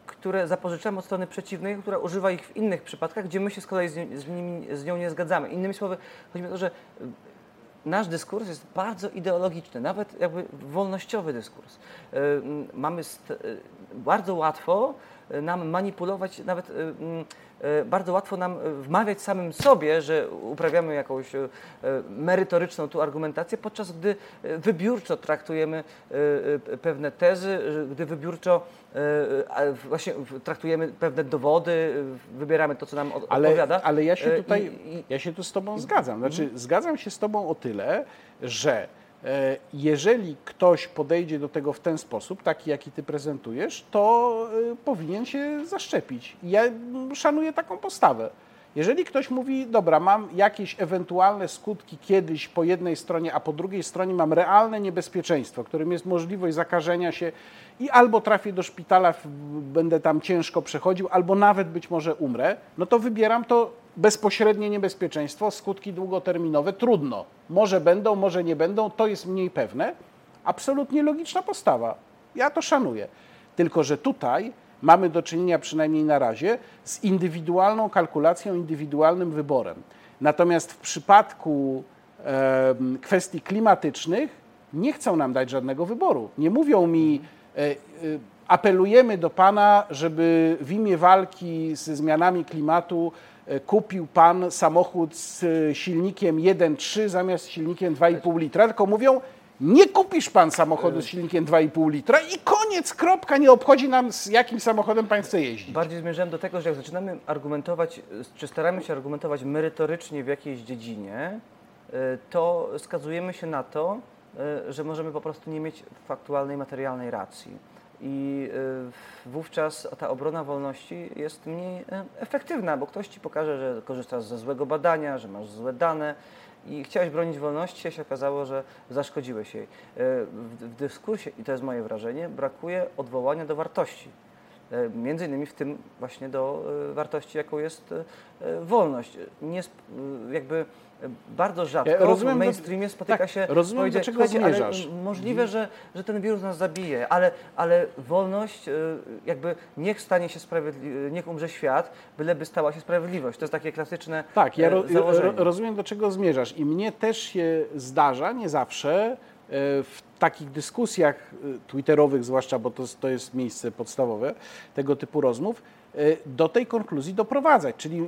które zapożyczamy od strony przeciwnej, która używa ich w innych przypadkach, gdzie my się z kolei z, z, nimi, z nią nie zgadzamy. Innymi słowy, chodzi mi o to, że nasz dyskurs jest bardzo ideologiczny, nawet jakby wolnościowy dyskurs. Y, mamy y, bardzo łatwo nam manipulować, nawet y, bardzo łatwo nam wmawiać samym sobie, że uprawiamy jakąś merytoryczną tu argumentację, podczas gdy wybiórczo traktujemy pewne tezy, gdy wybiórczo właśnie traktujemy pewne dowody, wybieramy to, co nam odpowiada. Ale, ja się tutaj, I, ja się tu z Tobą zgadzam. Znaczy, mhm. zgadzam się z Tobą o tyle, że jeżeli ktoś podejdzie do tego w ten sposób, taki jaki ty prezentujesz, to e, powinien się zaszczepić. Ja szanuję taką postawę. Jeżeli ktoś mówi, dobra, mam jakieś ewentualne skutki kiedyś po jednej stronie, a po drugiej stronie mam realne niebezpieczeństwo, którym jest możliwość zakażenia się i albo trafię do szpitala, będę tam ciężko przechodził, albo nawet być może umrę, no to wybieram to bezpośrednie niebezpieczeństwo, skutki długoterminowe trudno. Może będą, może nie będą, to jest mniej pewne. Absolutnie logiczna postawa. Ja to szanuję. Tylko, że tutaj mamy do czynienia przynajmniej na razie z indywidualną kalkulacją, indywidualnym wyborem. Natomiast w przypadku kwestii klimatycznych nie chcą nam dać żadnego wyboru. Nie mówią mi, e, e, apelujemy do Pana, żeby w imię walki ze zmianami klimatu e, kupił Pan samochód z silnikiem 1.3 zamiast silnikiem 2,5 litra, tylko mówią, nie kupisz pan samochodu z silnikiem 2,5 litra i koniec, kropka, nie obchodzi nam z jakim samochodem pan chce jeździć. Bardziej zmierzałem do tego, że jak zaczynamy argumentować, czy staramy się argumentować merytorycznie w jakiejś dziedzinie, y, to skazujemy się na to, że możemy po prostu nie mieć faktualnej, materialnej racji. I wówczas ta obrona wolności jest mniej efektywna, bo ktoś ci pokaże, że korzystasz ze złego badania, że masz złe dane i chciałeś bronić wolności, a się okazało, że zaszkodziłeś jej. E, w, dyskursie, i to jest moje wrażenie, brakuje odwołania do wartości. E, między innymi w tym właśnie do e, wartości, jaką jest wolność. Nie, jakby bardzo rzadko ja rozumiem, w mainstreamie spotyka tak, się... Rozumiem, do czego zmierzasz. Możliwe, mhm. że, że ten wirus nas zabije, ale, ale wolność, jakby niech stanie się sprawiedliwy, niech umrze świat, byleby stała się sprawiedliwość. To jest takie klasyczne Tak, ja ro, rozumiem, do czego zmierzasz i mnie też się zdarza, nie zawsze, w takich dyskusjach twitterowych zwłaszcza, bo to, to jest miejsce podstawowe tego typu rozmów, Y, do tej konkluzji doprowadzać. Czyli y,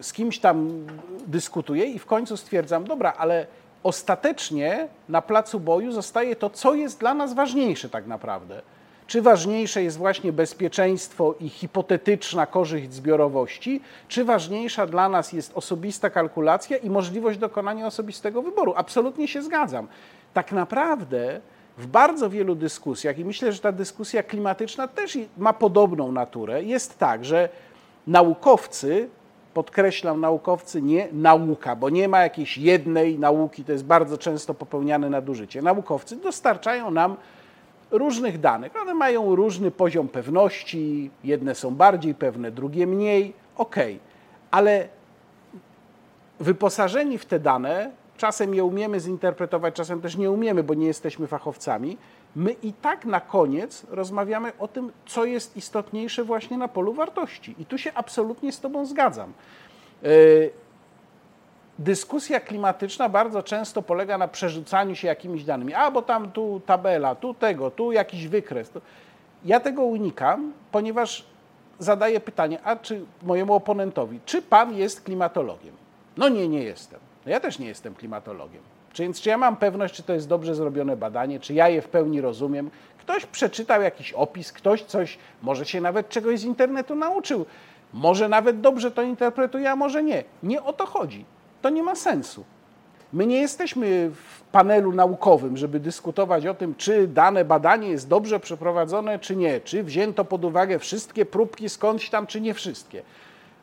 z kimś tam dyskutuję i w końcu stwierdzam, dobra, ale ostatecznie na placu boju zostaje to, co jest dla nas ważniejsze tak naprawdę. Czy ważniejsze jest właśnie bezpieczeństwo i hipotetyczna korzyść zbiorowości, czy ważniejsza dla nas jest osobista kalkulacja i możliwość dokonania osobistego wyboru? Absolutnie się zgadzam. Tak naprawdę w bardzo wielu dyskusjach, i myślę, że ta dyskusja klimatyczna też ma podobną naturę, jest tak, że naukowcy, podkreślam naukowcy, nie nauka, bo nie ma jakiejś jednej nauki, to jest bardzo często popełniane nadużycie. Naukowcy dostarczają nam różnych danych. One mają różny poziom pewności, jedne są bardziej pewne, drugie mniej, ok, ale wyposażeni w te dane Czasem je umiemy zinterpretować, czasem też nie umiemy, bo nie jesteśmy fachowcami. My i tak na koniec rozmawiamy o tym, co jest istotniejsze właśnie na polu wartości. I tu się absolutnie z Tobą zgadzam. E, dyskusja klimatyczna bardzo często polega na przerzucaniu się jakimiś danymi. A, bo tam tu tabela, tu tego, tu jakiś wykres. Ja tego unikam, ponieważ zadaję pytanie, a czy mojemu oponentowi, czy pan jest klimatologiem? No nie, nie jestem. No ja też nie jestem klimatologiem. Więc czy ja mam pewność, czy to jest dobrze zrobione badanie, czy ja je w pełni rozumiem? Ktoś przeczytał jakiś opis, ktoś coś, może się nawet czegoś z internetu nauczył, może nawet dobrze to interpretuje, a może nie. Nie o to chodzi. To nie ma sensu. My nie jesteśmy w panelu naukowym, żeby dyskutować o tym, czy dane badanie jest dobrze przeprowadzone, czy nie, czy wzięto pod uwagę wszystkie próbki skądś tam, czy nie wszystkie.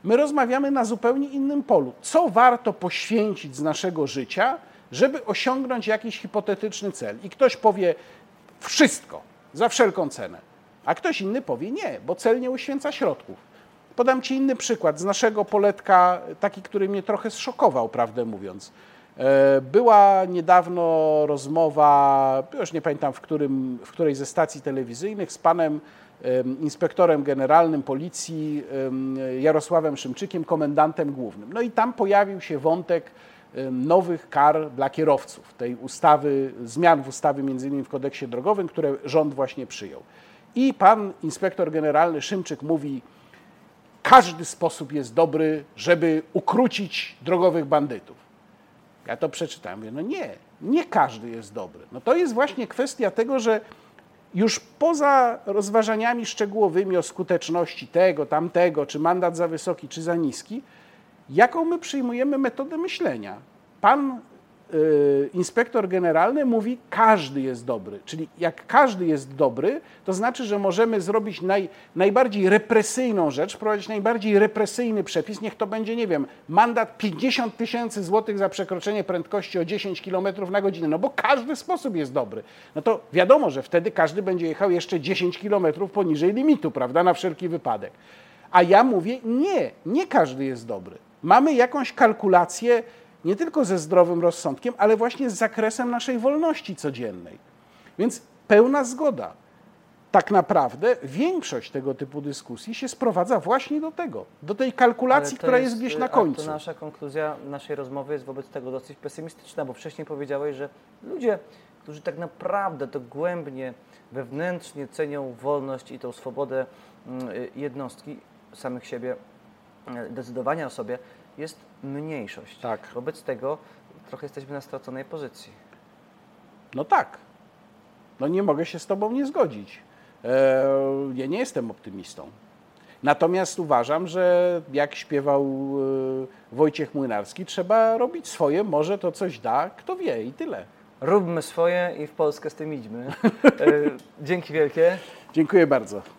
My rozmawiamy na zupełnie innym polu. Co warto poświęcić z naszego życia, żeby osiągnąć jakiś hipotetyczny cel? I ktoś powie wszystko, za wszelką cenę. A ktoś inny powie nie, bo cel nie uświęca środków. Podam Ci inny przykład z naszego poletka, taki, który mnie trochę zszokował, prawdę mówiąc. E, była niedawno rozmowa, już nie pamiętam w, którym, w której ze stacji telewizyjnych, z panem inspektorem generalnym policji Jarosławem Szymczykiem, komendantem głównym. No i tam pojawił się wątek nowych kar dla kierowców, tej ustawy, zmian w ustawie między innymi w kodeksie drogowym, które rząd właśnie przyjął. I pan inspektor generalny Szymczyk mówi, każdy sposób jest dobry, żeby ukrócić drogowych bandytów. Ja to przeczytałem, mówię, no nie, nie każdy jest dobry. No to jest właśnie kwestia tego, że już poza rozważaniami szczegółowymi o skuteczności tego, tamtego, czy mandat za wysoki, czy za niski, jaką my przyjmujemy metodę myślenia. Pan inspektor generalny mówi, każdy jest dobry. Czyli jak każdy jest dobry, to znaczy, że możemy zrobić naj, najbardziej represyjną rzecz, wprowadzić najbardziej represyjny przepis, niech to będzie, nie wiem, mandat 50 tysięcy złotych za przekroczenie prędkości o 10 km na godzinę, no bo każdy sposób jest dobry. No to wiadomo, że wtedy każdy będzie jechał jeszcze 10 km poniżej limitu, prawda, na wszelki wypadek. A ja mówię, nie, nie każdy jest dobry. Mamy jakąś kalkulację nie tylko ze zdrowym rozsądkiem, ale właśnie z zakresem naszej wolności codziennej. Więc pełna zgoda. Tak naprawdę większość tego typu dyskusji się sprowadza właśnie do tego, do tej kalkulacji, która jest, jest gdzieś na końcu. To nasza konkluzja naszej rozmowy jest wobec tego dosyć pesymistyczna, bo wcześniej powiedziałeś, że ludzie, którzy tak naprawdę dogłębnie, wewnętrznie cenią wolność i tą swobodę mm, jednostki, samych siebie, e, decydowania o sobie, jest mniejszość. Tak. Wobec tego trochę jesteśmy na straconej pozycji. No tak. No nie mogę się z Tobą nie zgodzić. E, ja nie jestem optymistą. Natomiast uważam, że jak śpiewał e, Wojciech Młynarski, trzeba robić swoje, może to coś da, kto wie i tyle. Róbmy swoje i w Polskę z tym idźmy. Dzięki wielkie. Dziękuję bardzo.